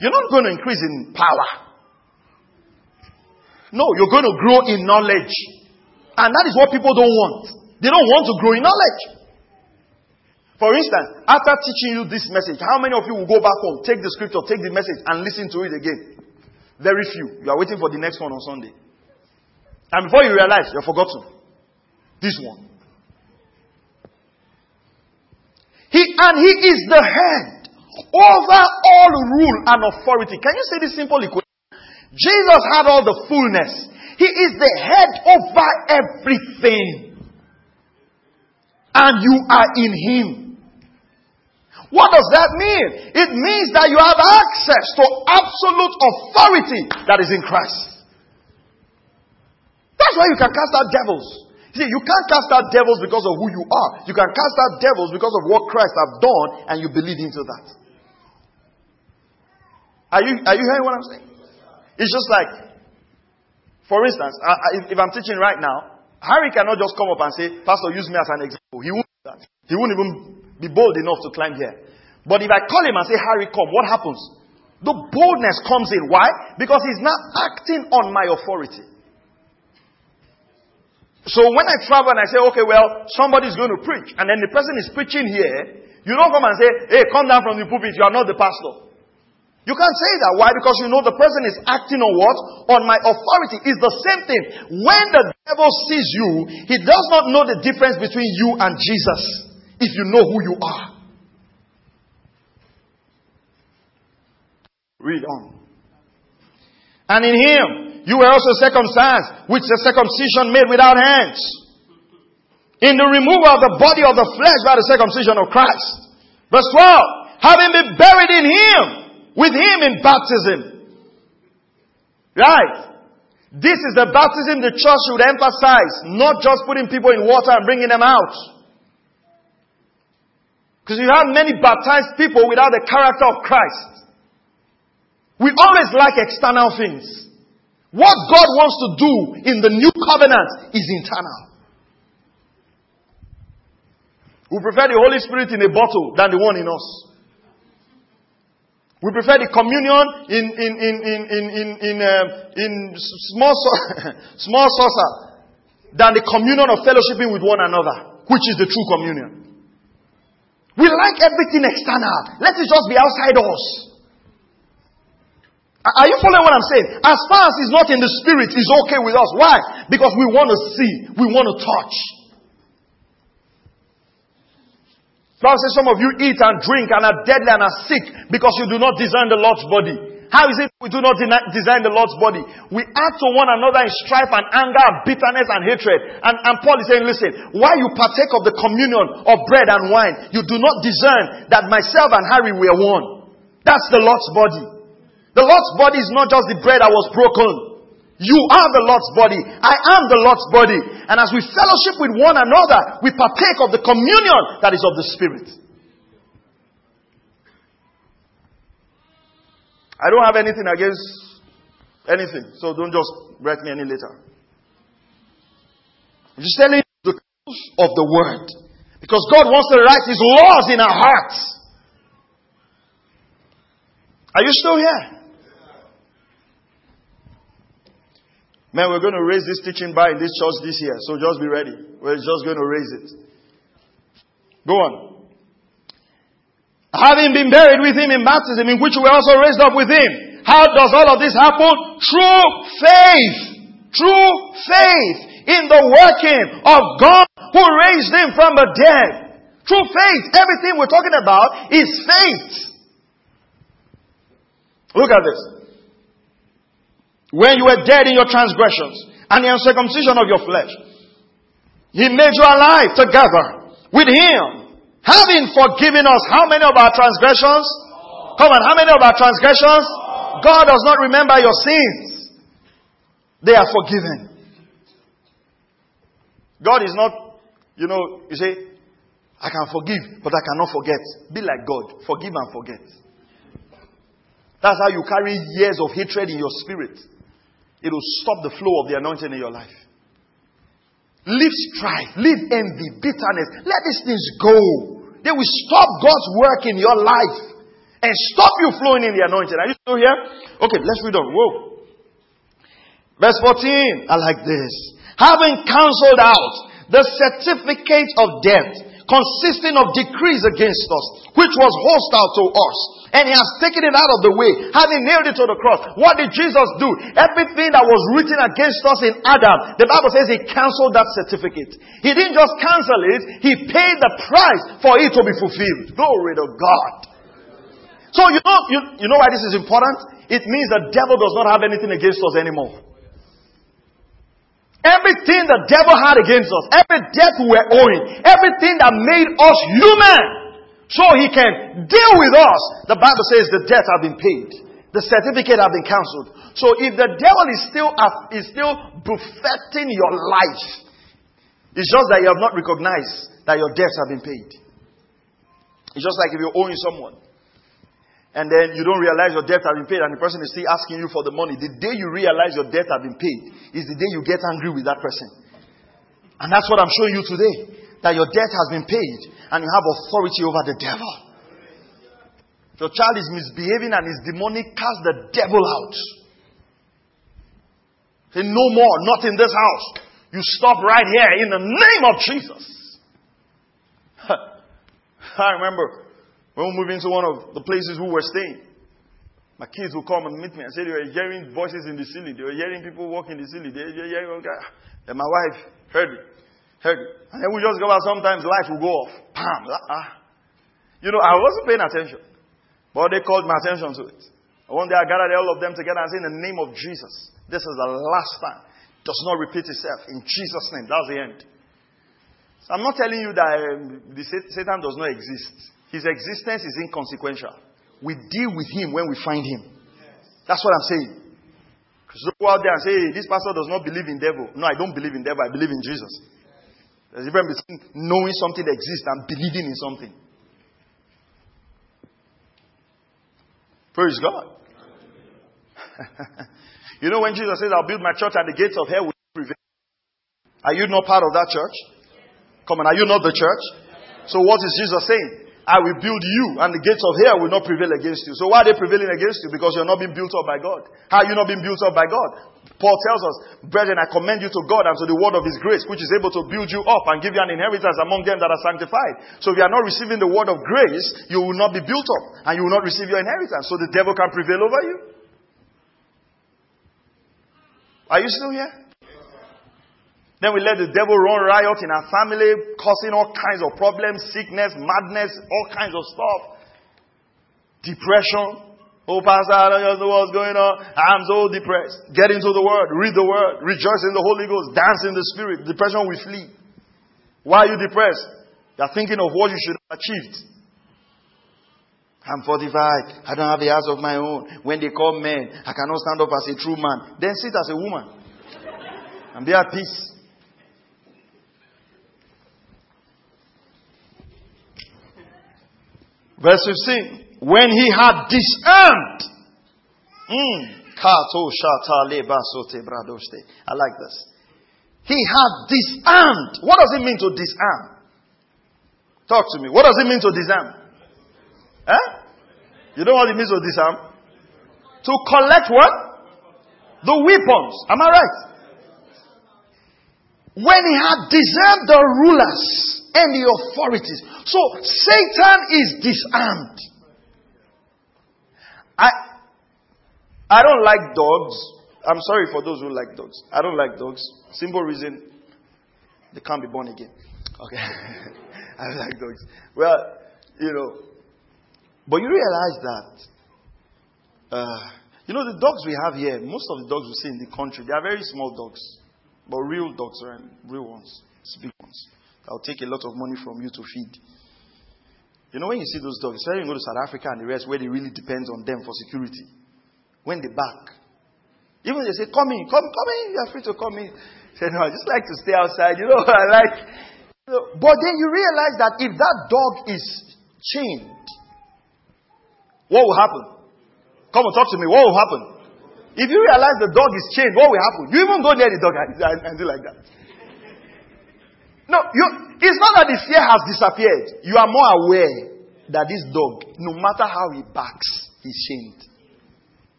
You're not going to increase in power. No, you're going to grow in knowledge. And that is what people don't want. They don't want to grow in knowledge. For instance, after teaching you this message, how many of you will go back home, take the scripture, take the message, and listen to it again? Very few. You are waiting for the next one on Sunday. And before you realize, you've forgotten. This one. He, and he is the head over all rule and authority. Can you say this simple equation? Jesus had all the fullness. He is the head over everything. And you are in Him. What does that mean? It means that you have access to absolute authority that is in Christ. That's why you can cast out devils. See, you can't cast out devils because of who you are. You can cast out devils because of what Christ has done and you believe into that. Are you, are you hearing what I'm saying? It's just like, for instance, I, I, if, if I'm teaching right now, Harry cannot just come up and say, Pastor, use me as an example. He won't do that. He won't even be bold enough to climb here. But if I call him and say, Harry, come, what happens? The boldness comes in. Why? Because he's not acting on my authority. So when I travel and I say, okay, well, somebody's going to preach, and then the person is preaching here, you don't come and say, hey, come down from the pulpit, you are not the pastor. You can't say that. Why? Because you know the person is acting on what? On my authority. It's the same thing. When the devil sees you, he does not know the difference between you and Jesus if you know who you are. Read on. And in him, you were also circumcised, which the circumcision made without hands. In the removal of the body of the flesh by the circumcision of Christ. Verse 12. Having been buried in him with him in baptism. Right. This is the baptism the church should emphasize, not just putting people in water and bringing them out. Because you have many baptized people without the character of Christ. We always like external things. What God wants to do in the new covenant is internal. We prefer the Holy Spirit in a bottle than the one in us. We prefer the communion in, in, in, in, in, in, in, uh, in small, small saucer than the communion of fellowshipping with one another, which is the true communion. We like everything external. Let it just be outside us. Are you following what I'm saying? As far as it's not in the spirit, it's okay with us. Why? Because we want to see, we want to touch. Paul says some of you eat and drink and are deadly and are sick because you do not design the Lord's body. How is it we do not design the Lord's body? We add to one another in strife and anger and bitterness and hatred. And, and Paul is saying, listen, while you partake of the communion of bread and wine, you do not discern that myself and Harry were one. That's the Lord's body. The Lord's body is not just the bread that was broken. You are the Lord's body. I am the Lord's body. And as we fellowship with one another, we partake of the communion that is of the Spirit. I don't have anything against anything, so don't just write me any letter. I'm just telling the truth of the word. Because God wants to write His laws in our hearts. Are you still here? Man, we're going to raise this teaching bar in this church this year, so just be ready. We're just going to raise it. Go on. Having been buried with him in baptism, in which we were also raised up with him. How does all of this happen? True faith. True faith in the working of God who raised him from the dead. True faith. Everything we're talking about is faith. Look at this. When you were dead in your transgressions and the uncircumcision of your flesh, He made you alive together with Him, having forgiven us how many of our transgressions? Come on, how many of our transgressions? God does not remember your sins. They are forgiven. God is not, you know, you say, I can forgive, but I cannot forget. Be like God. Forgive and forget. That's how you carry years of hatred in your spirit. It will stop the flow of the anointing in your life. Leave strife, leave envy, bitterness. Let these things go. They will stop God's work in your life and stop you flowing in the anointing. Are you still here? Okay, let's read on. Whoa. Verse 14. I like this. Having cancelled out the certificate of debt consisting of decrees against us, which was hostile to us. And he has taken it out of the way, having nailed it to the cross. What did Jesus do? Everything that was written against us in Adam, the Bible says he canceled that certificate. He didn't just cancel it, he paid the price for it to be fulfilled. Glory to God. So you know, you, you know why this is important? It means the devil does not have anything against us anymore. Everything the devil had against us, every debt we were owing, everything that made us human, so he can deal with us. The Bible says the debt have been paid. The certificate have been cancelled. So if the devil is still is still buffeting your life, it's just that you have not recognized that your debts have been paid. It's just like if you're owing someone and then you don't realize your debt has been paid and the person is still asking you for the money. The day you realize your debt has been paid is the day you get angry with that person. And that's what I'm showing you today. That your debt has been paid and you have authority over the devil. If your child is misbehaving and is demonic, cast the devil out. Say, no more, not in this house. You stop right here in the name of Jesus. I remember when we moved into one of the places we were staying, my kids would come and meet me and say they were hearing voices in the ceiling. They were hearing people walking in the ceiling. They were hearing, and my wife heard it. And then we just go out, sometimes life will go off. Bam! Ah. You know, I wasn't paying attention. But they called my attention to it. One day I gathered all of them together and said, in the name of Jesus, this is the last time. It Does not repeat itself. In Jesus' name. That's the end. So I'm not telling you that um, the Satan does not exist. His existence is inconsequential. We deal with him when we find him. That's what I'm saying. Because go out there and say, hey, this pastor does not believe in devil. No, I don't believe in devil. I believe in Jesus. There's a difference between knowing something that exists and believing in something. Praise God. you know when Jesus says, I'll build my church and the gates of hell will prevail. Are you not part of that church? Come on, are you not the church? So what is Jesus saying? I will build you, and the gates of hell will not prevail against you. So why are they prevailing against you? Because you're not being built up by God. How are you not being built up by God? Paul tells us, Brethren, I commend you to God and to the word of his grace, which is able to build you up and give you an inheritance among them that are sanctified. So if you are not receiving the word of grace, you will not be built up, and you will not receive your inheritance. So the devil can prevail over you. Are you still here? Then we let the devil run riot in our family, causing all kinds of problems, sickness, madness, all kinds of stuff. Depression. Oh, Pastor, I don't know what's going on. I'm so depressed. Get into the Word. Read the Word. Rejoice in the Holy Ghost. Dance in the Spirit. Depression will flee. Why are you depressed? You're thinking of what you should have achieved. I'm 45. I don't have a house of my own. When they call men, I cannot stand up as a true man. Then sit as a woman. And be at peace. Verse 15. When he had disarmed Mm. I like this. He had disarmed. What does it mean to disarm? Talk to me. What does it mean to disarm? Eh? You know what it means to disarm? To collect what? The weapons. Am I right? When he had disarmed the rulers and the authorities. So Satan is disarmed. I I don't like dogs. I'm sorry for those who like dogs. I don't like dogs. Simple reason they can't be born again. Okay. I like dogs. Well, you know, but you realize that, uh, you know, the dogs we have here, most of the dogs we see in the country, they are very small dogs, but real dogs, right? Real ones, big ones. That'll take a lot of money from you to feed. You know, when you see those dogs, especially when you go to South Africa and the rest, where they really depends on them for security, when they back, even they say, come in, come, come in, you're free to come in. Say, no, I just like to stay outside, you know, I like. You know, but then you realize that if that dog is chained, what will happen? Come and talk to me, what will happen? If you realize the dog is chained, what will happen? You even go near the dog and, and do like that. No, you, it's not that the fear has disappeared. You are more aware that this dog, no matter how he barks, he's shamed.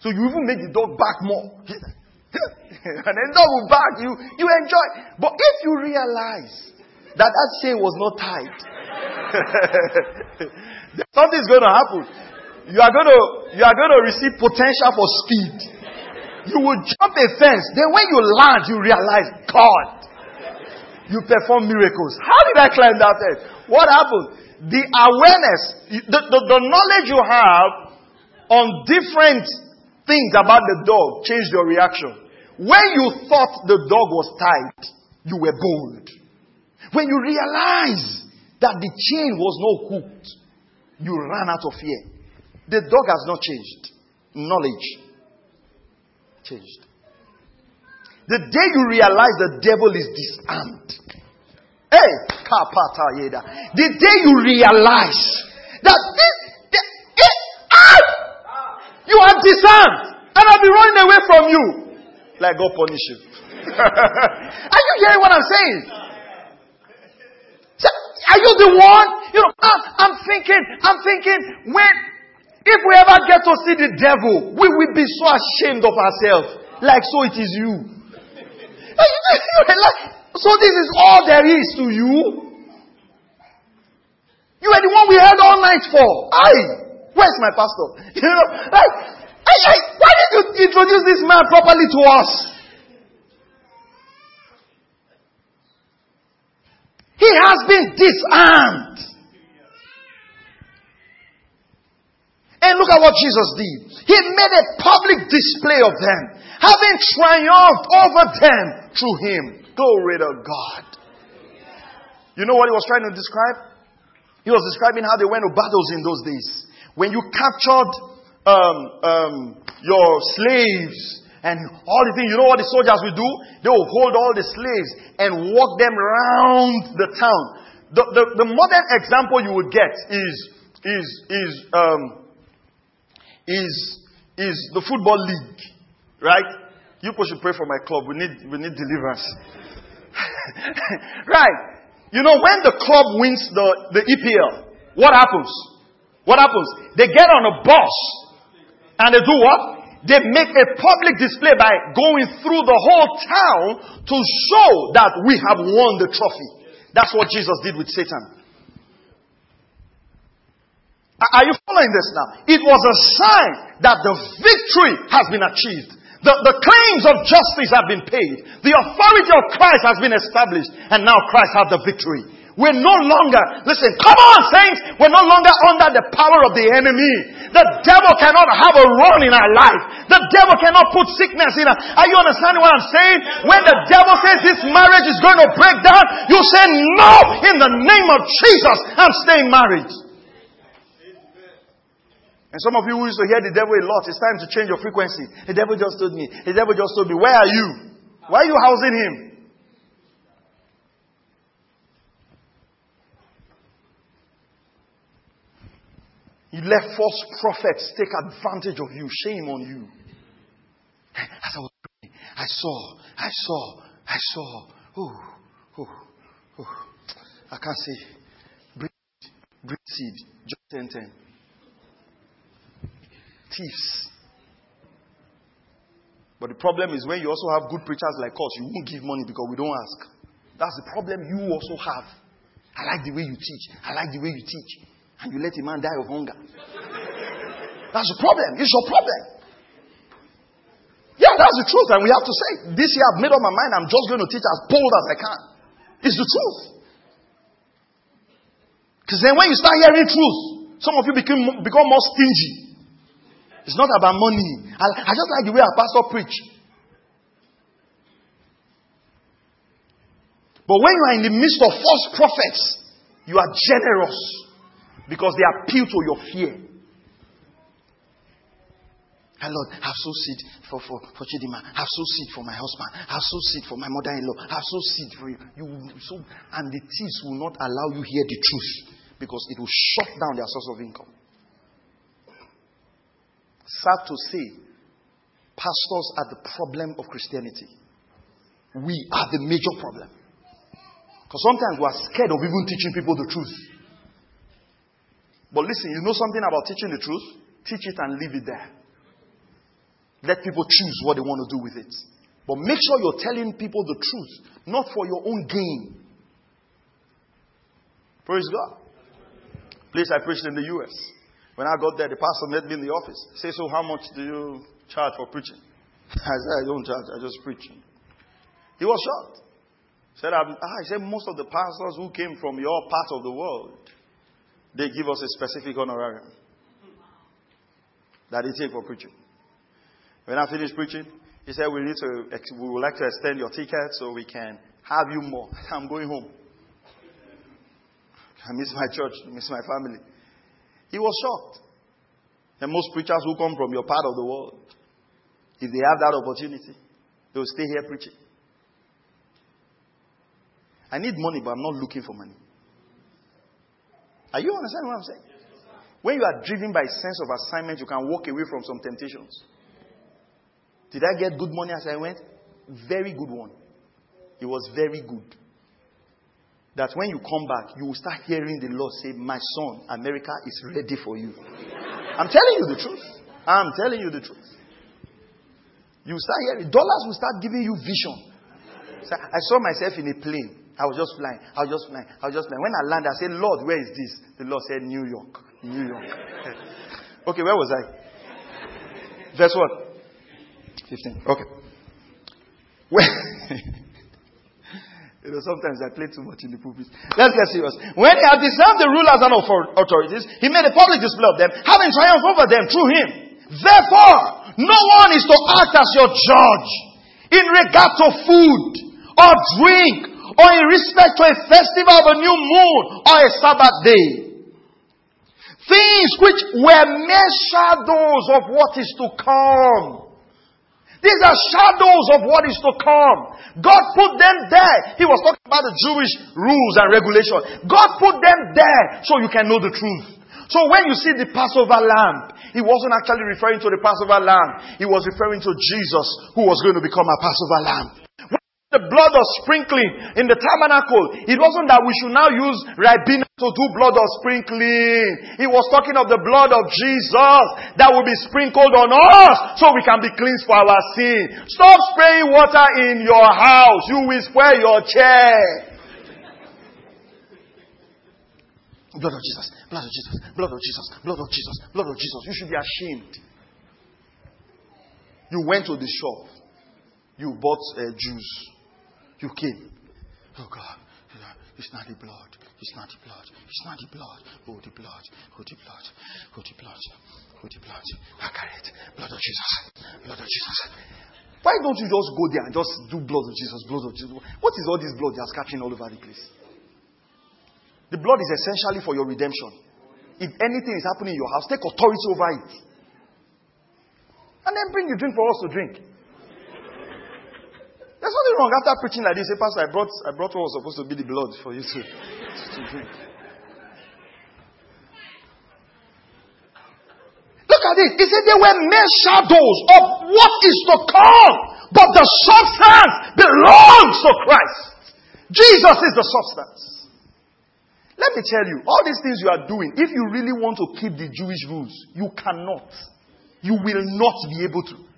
So you even make the dog bark more. and then dog will bark, you, you enjoy. But if you realize that that chain was not tied, something's going to happen. You are going to, you are going to receive potential for speed. You will jump a fence. Then when you land, you realize, God, you perform miracles. How did I climb that fence? What happened? The awareness, the, the, the knowledge you have on different things about the dog changed your reaction. When you thought the dog was tied, you were bold. When you realized that the chain was not hooked, you ran out of fear. The dog has not changed. Knowledge changed. The day you realize the devil is disarmed. Hey, the day you realize that eh, this, this, this eh, ah, you are disarmed. And I'll be running away from you. Like God punish you. are you hearing what I'm saying? So, are you the one? You know, I'm, I'm thinking, I'm thinking, when, if we ever get to see the devil, we will be so ashamed of ourselves. Like, so it is you. So this is all there is to you? You are the one we had all night for. I. Where's my pastor? You know, like, I, I, why did you introduce this man properly to us? He has been disarmed. And look at what Jesus did. He made a public display of them, having triumphed over them through him. Glory to God. You know what he was trying to describe? He was describing how they went to battles in those days. When you captured um, um, your slaves and all the things, you know what the soldiers will do? They will hold all the slaves and walk them around the town. The, the, the modern example you would get is, is, is, um, is, is the football league, right? You people should pray for my club. We need, we need deliverance. right. You know, when the club wins the, the EPL, what happens? What happens? They get on a bus and they do what? They make a public display by going through the whole town to show that we have won the trophy. That's what Jesus did with Satan. Are you following this now? It was a sign that the victory has been achieved. The, the claims of justice have been paid. The authority of Christ has been established. And now Christ has the victory. We're no longer, listen, come on, saints, we're no longer under the power of the enemy. The devil cannot have a run in our life. The devil cannot put sickness in us. Are you understanding what I'm saying? When the devil says this marriage is going to break down, you say, no, in the name of Jesus, I'm staying married. And some of you who used to hear the devil a lot, it's time to change your frequency. The devil just told me. The devil just told me. Where are you? Why are you housing him? You let false prophets take advantage of you. Shame on you. As I was praying, I saw, I saw, I saw. Oh, oh, oh. I can't say. Bring, bring seed. Just 10 10. Thieves. But the problem is when you also have good preachers like us, you won't give money because we don't ask. That's the problem you also have. I like the way you teach. I like the way you teach. And you let a man die of hunger. That's the problem. It's your problem. Yeah, that's the truth. And we have to say, this year I've made up my mind. I'm just going to teach as bold as I can. It's the truth. Because then when you start hearing truth, some of you become, become more stingy. It's not about money. I, I just like the way our pastor preach. But when you are in the midst of false prophets, you are generous because they appeal to your fear. And Lord, have so seed for, for, for Chidima. Have so seed for my husband. Have so seed for my mother-in-law. Have so seed for you. you so, and the thieves will not allow you hear the truth because it will shut down their source of income. Sad to say, pastors are the problem of Christianity. We are the major problem. Because sometimes we are scared of even teaching people the truth. But listen, you know something about teaching the truth? Teach it and leave it there. Let people choose what they want to do with it. But make sure you're telling people the truth, not for your own gain. Praise God. Place I preached in the U.S. When I got there, the pastor met me in the office. Say, so how much do you charge for preaching? I said, I don't charge, I just preach. He was shocked. Said, ah, I said, most of the pastors who came from your part of the world, they give us a specific honorarium that they take for preaching. When I finished preaching, he said, we need to, we would like to extend your ticket so we can have you more. I'm going home. I miss my church, I miss my family. He was shocked. And most preachers who come from your part of the world, if they have that opportunity, they will stay here preaching. I need money, but I'm not looking for money. Are you understanding what I'm saying? When you are driven by a sense of assignment, you can walk away from some temptations. Did I get good money as I went? Very good one. It was very good that when you come back, you will start hearing the Lord say, My son, America is ready for you. I'm telling you the truth. I'm telling you the truth. You start hearing, dollars will start giving you vision. So I saw myself in a plane. I was just flying. I was just flying. I was just flying. When I landed, I said, Lord, where is this? The Lord said, New York. New York. okay, where was I? Verse what? 15. Okay. Where? You know, sometimes I play too much in the pulpit. Let's get serious. When he had disarmed the rulers and authorities, he made a public display of them, having triumphed over them through him. Therefore, no one is to act as your judge in regard to food or drink or in respect to a festival of a new moon or a Sabbath day. Things which were mere shadows of what is to come. These are shadows of what is to come. God put them there. He was talking about the Jewish rules and regulations. God put them there so you can know the truth. So when you see the Passover lamb, he wasn't actually referring to the Passover lamb. He was referring to Jesus who was going to become a Passover lamb the blood of sprinkling in the tabernacle. It wasn't that we should now use ribena to do blood of sprinkling. He was talking of the blood of Jesus that will be sprinkled on us so we can be cleansed for our sin. Stop spraying water in your house. You will spoil your chair. Blood of Jesus, blood of Jesus, blood of Jesus, blood of Jesus, blood of Jesus. You should be ashamed. You went to the shop. You bought uh, juice you came. Oh God, it's not the blood. It's not the blood. It's not the blood. Oh, the blood. Oh, the blood. Oh, the blood. Oh, the blood. I carry it. Blood of Jesus. Blood of Jesus. Why don't you just go there and just do blood of Jesus? Blood of Jesus. What is all this blood that's catching all over the place? The blood is essentially for your redemption. If anything is happening in your house, take authority over it. And then bring the drink for us to drink. There's nothing wrong after preaching like this. Say, Pastor, I brought, I brought what was supposed to be the blood for you to, to drink. Look at this. He said they were mere shadows of what is to come. But the substance belongs to Christ. Jesus is the substance. Let me tell you, all these things you are doing, if you really want to keep the Jewish rules, you cannot. You will not be able to.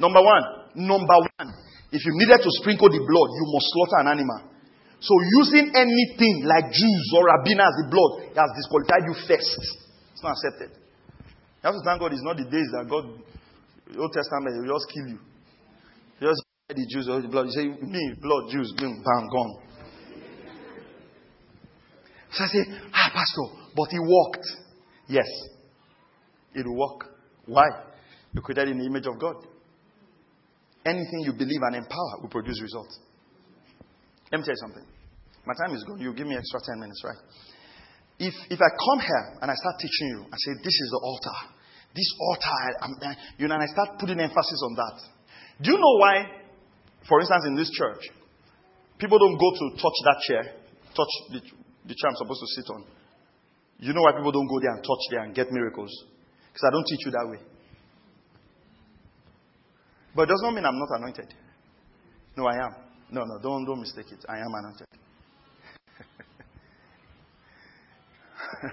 Number one, number one, if you needed to sprinkle the blood, you must slaughter an animal. So using anything like juice or Ribena as the blood has disqualified you first. It's not accepted. You have to thank God it's not the days that God, Old Testament, will just kill you. Just the juice or the blood. You say, me, blood, juice, boom, bam, gone. So I say, ah, Pastor, but he walked. Yes, it will. Why? You created in the image of God. Anything you believe and empower will produce results. Let me tell you something. My time is gone. You give me extra 10 minutes, right? If, if I come here and I start teaching you, I say, this is the altar. This altar, I'm, you know, and I start putting emphasis on that. Do you know why, for instance, in this church, people don't go to touch that chair, touch the, the chair I'm supposed to sit on? You know why people don't go there and touch there and get miracles? Because I don't teach you that way. But it does not mean I'm not anointed. No, I am. No, no, don't, don't mistake it. I am anointed.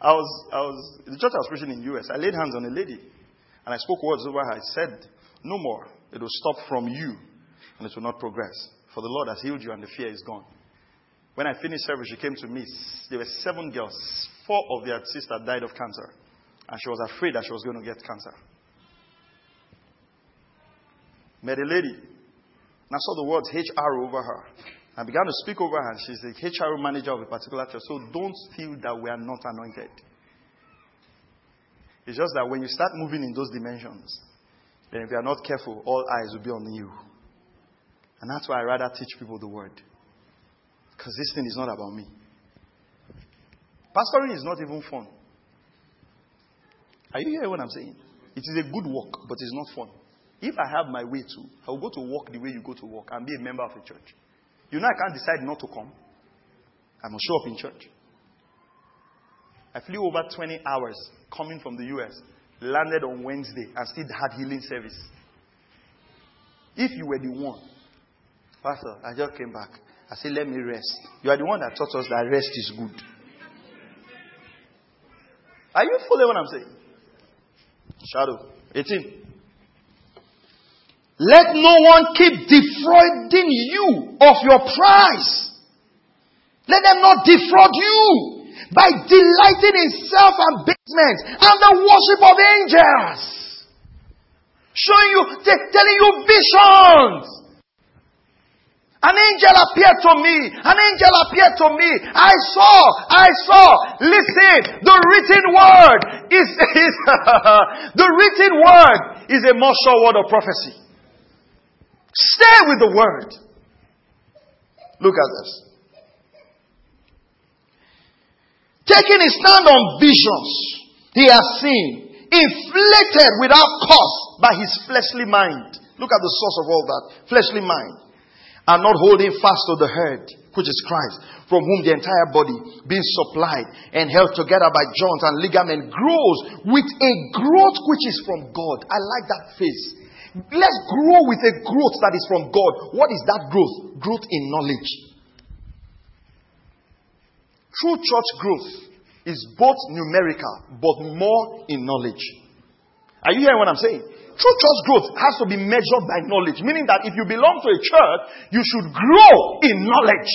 I was, I was, the church I was preaching in the US, I laid hands on a lady and I spoke words over her. I said, No more. It will stop from you and it will not progress. For the Lord has healed you and the fear is gone. When I finished service, she came to me. There were seven girls. Four of their sisters died of cancer. And she was afraid that she was going to get cancer. Met a lady and I saw the words HR over her. I began to speak over her. She's the HR manager of a particular church. So don't feel that we are not anointed. It's just that when you start moving in those dimensions, then if you are not careful, all eyes will be on you. And that's why I rather teach people the word. Because this thing is not about me. Pastoring is not even fun. Are you hearing what I'm saying? It is a good work, but it's not fun. If I have my way too, I will go to work the way you go to work and be a member of a church. You know, I can't decide not to come. I must show up in church. I flew over 20 hours coming from the US, landed on Wednesday, and still had healing service. If you were the one, Pastor, I just came back. I said, let me rest. You are the one that taught us that rest is good. Are you following what I'm saying? Shadow. 18. Let no one keep defrauding you of your prize. Let them not defraud you by delighting in self-abasement and the worship of angels. Showing you, telling you visions. An angel appeared to me. An angel appeared to me. I saw. I saw. Listen. The written word is, is the written word is a more sure word of prophecy. Stay with the word. Look at this. Taking a stand on visions he has seen, inflated without cause by his fleshly mind. Look at the source of all that. Fleshly mind. And not holding fast to the head, which is Christ, from whom the entire body, being supplied and held together by joints and ligament, grows with a growth which is from God. I like that phrase. Let's grow with a growth that is from God. What is that growth? Growth in knowledge. True church growth is both numerical, but more in knowledge. Are you hearing what I'm saying? True church growth has to be measured by knowledge, meaning that if you belong to a church, you should grow in knowledge.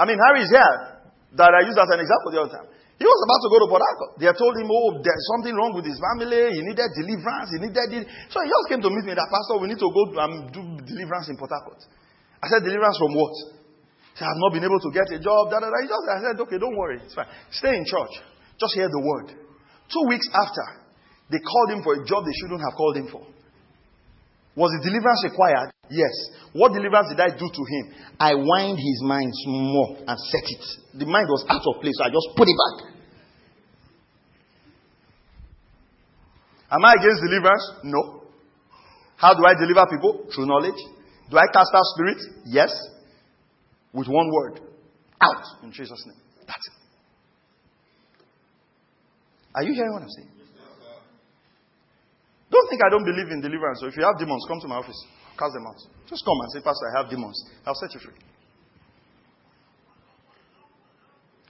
I mean, Harry is here that I used as an example the other time. He was about to go to Port Harcourt. They told him, oh, there's something wrong with his family. He needed deliverance. He needed it. So he just came to meet me that, Pastor, we need to go and do deliverance in Port Harcourt. I said, deliverance from what? He said, I've not been able to get a job. Da, da, da. He just, I said, okay, don't worry. It's fine. Stay in church. Just hear the word. Two weeks after, they called him for a job they shouldn't have called him for. Was the deliverance required? Yes. What deliverance did I do to him? I wind his mind more and set it. The mind was out of place, so I just put it back. Am I against deliverance? No. How do I deliver people? Through knowledge. Do I cast out spirits? Yes. With one word. Out in Jesus' name. That's it. Are you hearing what I'm saying? Don't think I don't believe in deliverance. So if you have demons, come to my office. Cast them out. Just come and say, Pastor, I have demons. I'll set you free.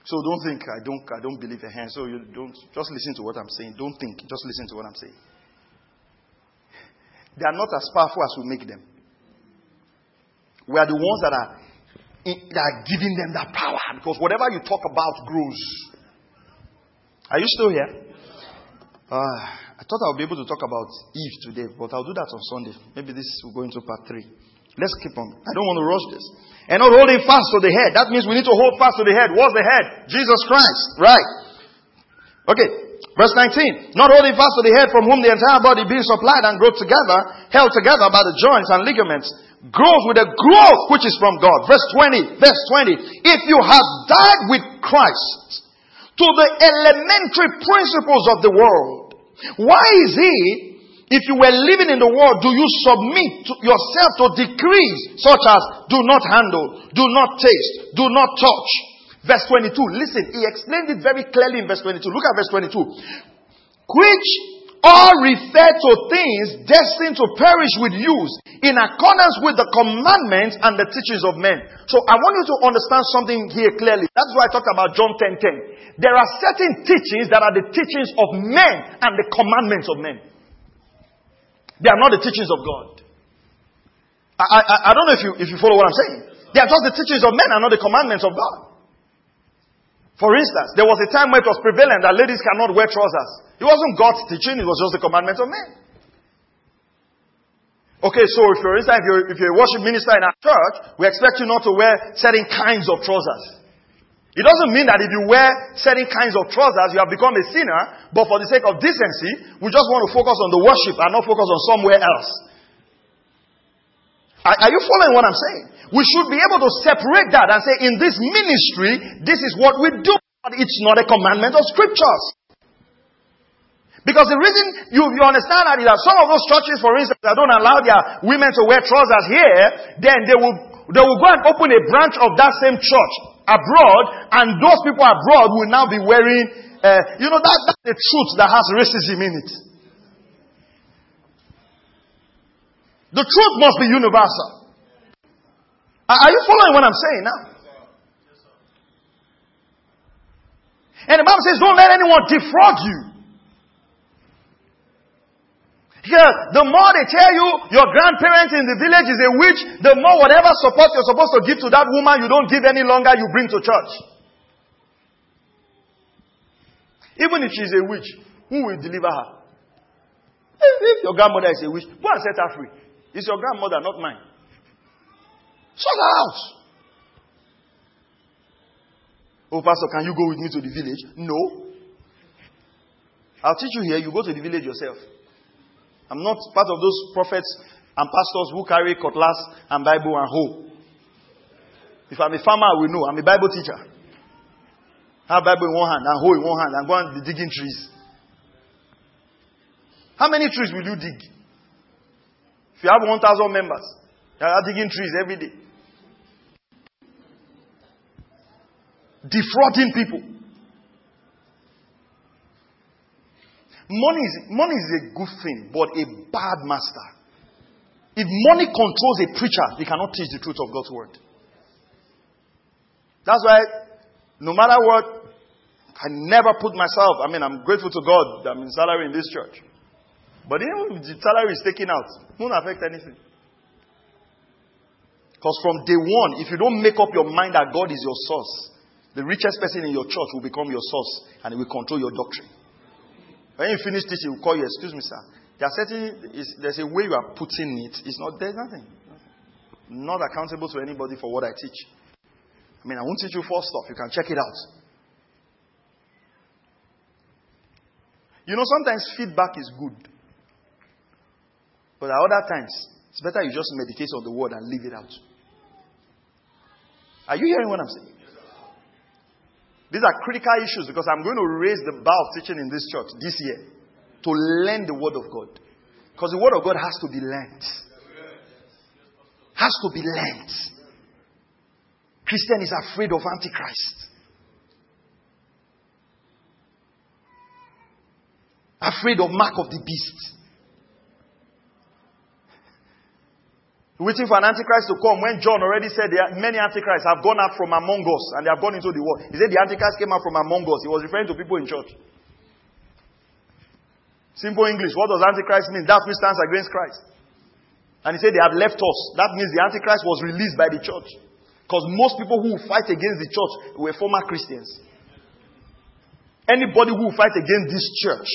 So don't think I don't I don't believe in hand. So you don't just listen to what I'm saying. Don't think. Just listen to what I'm saying. They are not as powerful as we make them. We are the ones that are that are giving them that power because whatever you talk about grows. Are you still here? Uh, I thought I would be able to talk about Eve today, but I'll do that on Sunday. Maybe this will go into part three. Let's keep on. I don't want to rush this. And not holding fast to the head. That means we need to hold fast to the head. What's the head? Jesus Christ. Right. Okay. Verse 19. Not holding fast to the head from whom the entire body being supplied and growth together, held together by the joints and ligaments, grows with a growth which is from God. Verse 20. Verse 20. If you have died with Christ to the elementary principles of the world, why is it if you were living in the world, do you submit to yourself to decrees such as do not handle, do not taste, do not touch? Verse 22. Listen, he explained it very clearly in verse 22. Look at verse 22. Which all refer to things destined to perish with use in accordance with the commandments and the teachings of men. So I want you to understand something here clearly. That's why I talked about John 10 10. There are certain teachings that are the teachings of men and the commandments of men. They are not the teachings of God. I, I, I don't know if you, if you follow what I'm saying. They are just the teachings of men and not the commandments of God. For instance, there was a time where it was prevalent that ladies cannot wear trousers. It wasn't God's teaching, it was just the commandment of men. Okay, so if if you're, if you're a worship minister in our church, we expect you not to wear certain kinds of trousers. It doesn't mean that if you wear certain kinds of trousers, you have become a sinner, but for the sake of decency, we just want to focus on the worship and not focus on somewhere else. Are, you following what I'm saying? We should be able to separate that and say, in this ministry, this is what we do, but it's not a commandment of scriptures. Because the reason you, you understand that is that some of those churches, for instance, that don't allow their women to wear trousers here, then they will, they will go and open a branch of that same church abroad, and those people abroad will now be wearing, uh, you know, that, that's the truth that has racism in it. The truth must be universal. Are you following what I'm saying now? And the Bible says, don't let anyone defraud you. Here, the more they tell you your grandparents in the village is a witch, the more whatever support you're supposed to give to that woman you don't give any longer, you bring to church. Even if she's a witch, who will deliver her? If your grandmother is a witch, go and set her free. It's your grandmother, not mine. Sort her out. Oh, Pastor, can you go with me to the village? No. I'll teach you here. You go to the village yourself. I'm not part of those prophets and pastors who carry cutlass and Bible and hoe. If I'm a farmer, I will know. I'm a Bible teacher. I have Bible in one hand and hoe in one hand and go and be digging trees. How many trees will you dig? If you have 1,000 members, you are digging trees every day. Defrauding people. Money is, money is a good thing, but a bad master. If money controls a preacher, he cannot teach the truth of God's word. That's why, no matter what, I never put myself, I mean, I'm grateful to God that I'm in salary in this church. But even if the salary is taken out, it won't affect anything. Because from day one, if you don't make up your mind that God is your source, the richest person in your church will become your source and he will control your doctrine. When you finish teaching, will call you, excuse me, sir. There certain, there's a way you are putting it. It's not, there's nothing. Not accountable to anybody for what I teach. I mean, I won't teach you four stuff. You can check it out. You know, sometimes feedback is good. But at other times, it's better you just meditate on the word and leave it out. Are you hearing what I'm saying? These are critical issues because I'm going to raise the bar of teaching in this church this year to learn the Word of God. Because the Word of God has to be learned. Has to be learned. Christian is afraid of Antichrist. Afraid of mark of the beast. Waiting for an antichrist to come when John already said that many antichrists have gone out from among us and they have gone into the world. He said the antichrist came out from among us. He was referring to people in church. Simple English. What does antichrist mean? That which stands against Christ. And he said they have left us. That means the antichrist was released by the church. Because most people who fight against the church were former Christians. Anybody who fight against this church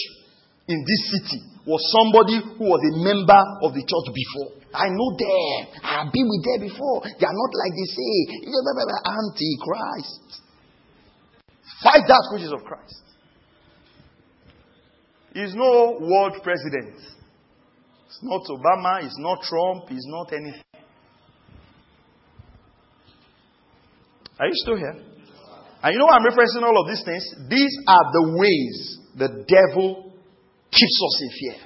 in this city was somebody who was a member of the church before. I know them. I have been with them before. They are not like they say. Antichrist. Fight that which is of Christ. He's no world president. It's not Obama. It's not Trump. It's not anything. Are you still here? And you know I'm referencing all of these things? These are the ways the devil keeps us in fear.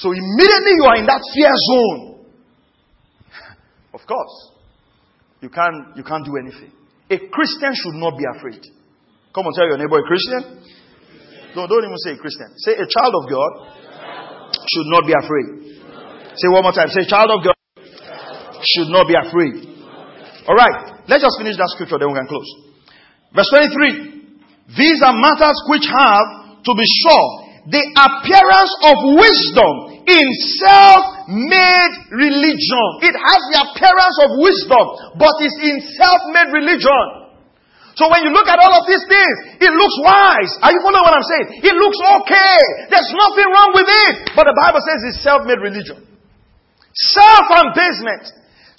So immediately you are in that fear zone. Of course, you can't, you can't do anything. A Christian should not be afraid. Come on, tell your neighbor a Christian. No, don't even say a Christian. Say a child of God should not be afraid. Say one more time. Say child of God should not be afraid. All right. Let's just finish that scripture, then we can close. Verse 23. These are matters which have, to be sure, the appearance of wisdom in self-made religion. It has the appearance of wisdom, but it's in self-made religion. So when you look at all of these things, it looks wise. Are you following what I'm saying? It looks okay. There's nothing wrong with it. But the Bible says it's self-made religion. Self-abasement.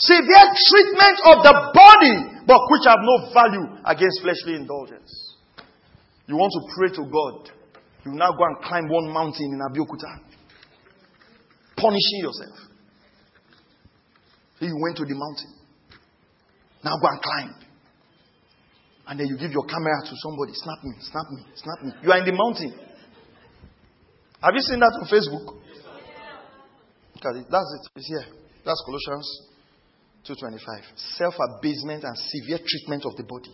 Severe treatment of the body, but which have no value against fleshly indulgence. You want to pray to God. You now go and climb one mountain in Abeokuta punishing yourself. So you went to the mountain. Now go and climb. And then you give your camera to somebody. Snap me, snap me, snap me. You are in the mountain. Have you seen that on Facebook? That's it. It's here. That's Colossians 2.25. Self-abasement and severe treatment of the body.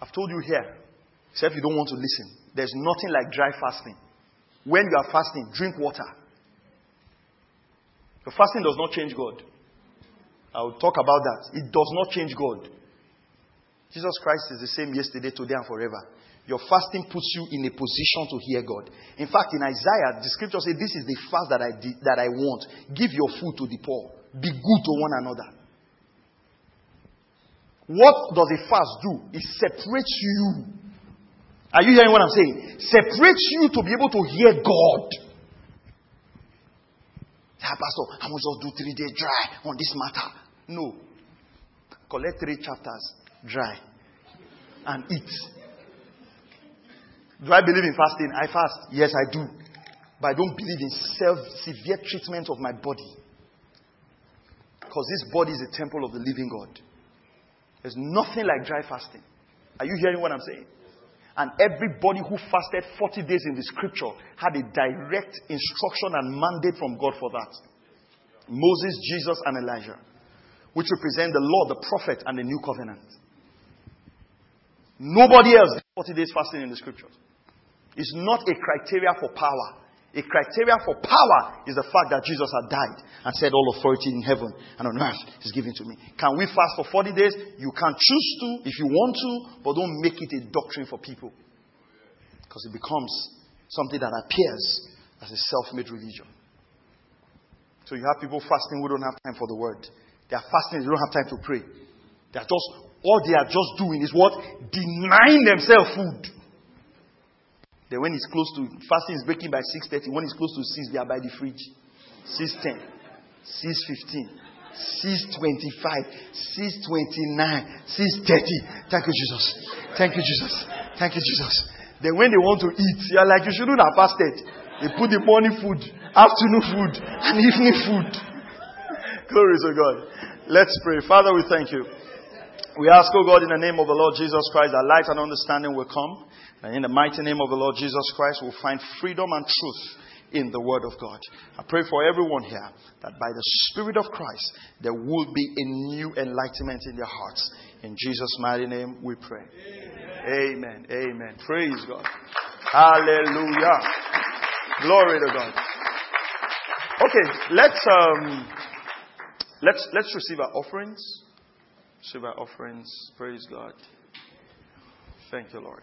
I've told you here, except you don't want to listen. There's nothing like dry fasting. When you are fasting, drink water. The fasting does not change God. I will talk about that. It does not change God. Jesus Christ is the same yesterday, today, and forever. Your fasting puts you in a position to hear God. In fact, in Isaiah, the scripture says, This is the fast that I, that I want. Give your food to the poor. Be good to one another. What does a fast do? It separates you. Are you hearing what I'm saying? Separates you to be able to hear God. Yeah, Pastor, I must just do three days dry on this matter. No. Collect three chapters dry and eat. Do I believe in fasting? I fast. Yes, I do. But I don't believe in self severe treatment of my body. Because this body is a temple of the living God. There's nothing like dry fasting. Are you hearing what I'm saying? And everybody who fasted 40 days in the scripture had a direct instruction and mandate from God for that. Moses, Jesus, and Elijah, which represent the law, the prophet, and the new covenant. Nobody else did 40 days fasting in the scriptures. It's not a criteria for power. A criteria for power is the fact that Jesus had died and said, All authority in heaven and on earth is given to me. Can we fast for 40 days? You can choose to if you want to, but don't make it a doctrine for people. Because it becomes something that appears as a self made religion. So you have people fasting who don't have time for the word. They are fasting, they don't have time to pray. They are just, all they are just doing is what? Denying themselves food. Then when it's close to fasting is breaking by 6:30. When it's close to 6, they are by the fridge. 6:10, 6:15, 6:25, 6:29, 6:30. Thank you, Jesus. Thank you, Jesus. Thank you, Jesus. Then when they want to eat, you are like you shouldn't have fasted. They put the morning food, afternoon food, and evening food. Glory to God. Let's pray. Father, we thank you. We ask, oh God, in the name of the Lord Jesus Christ, that light and understanding will come. And in the mighty name of the Lord Jesus Christ, we'll find freedom and truth in the Word of God. I pray for everyone here that by the Spirit of Christ, there will be a new enlightenment in their hearts. In Jesus' mighty name, we pray. Amen. Amen. Amen. Praise God. Hallelujah. Glory to God. Okay, let's um, let's let's receive our offerings. Receive our offerings. Praise God. Thank you, Lord.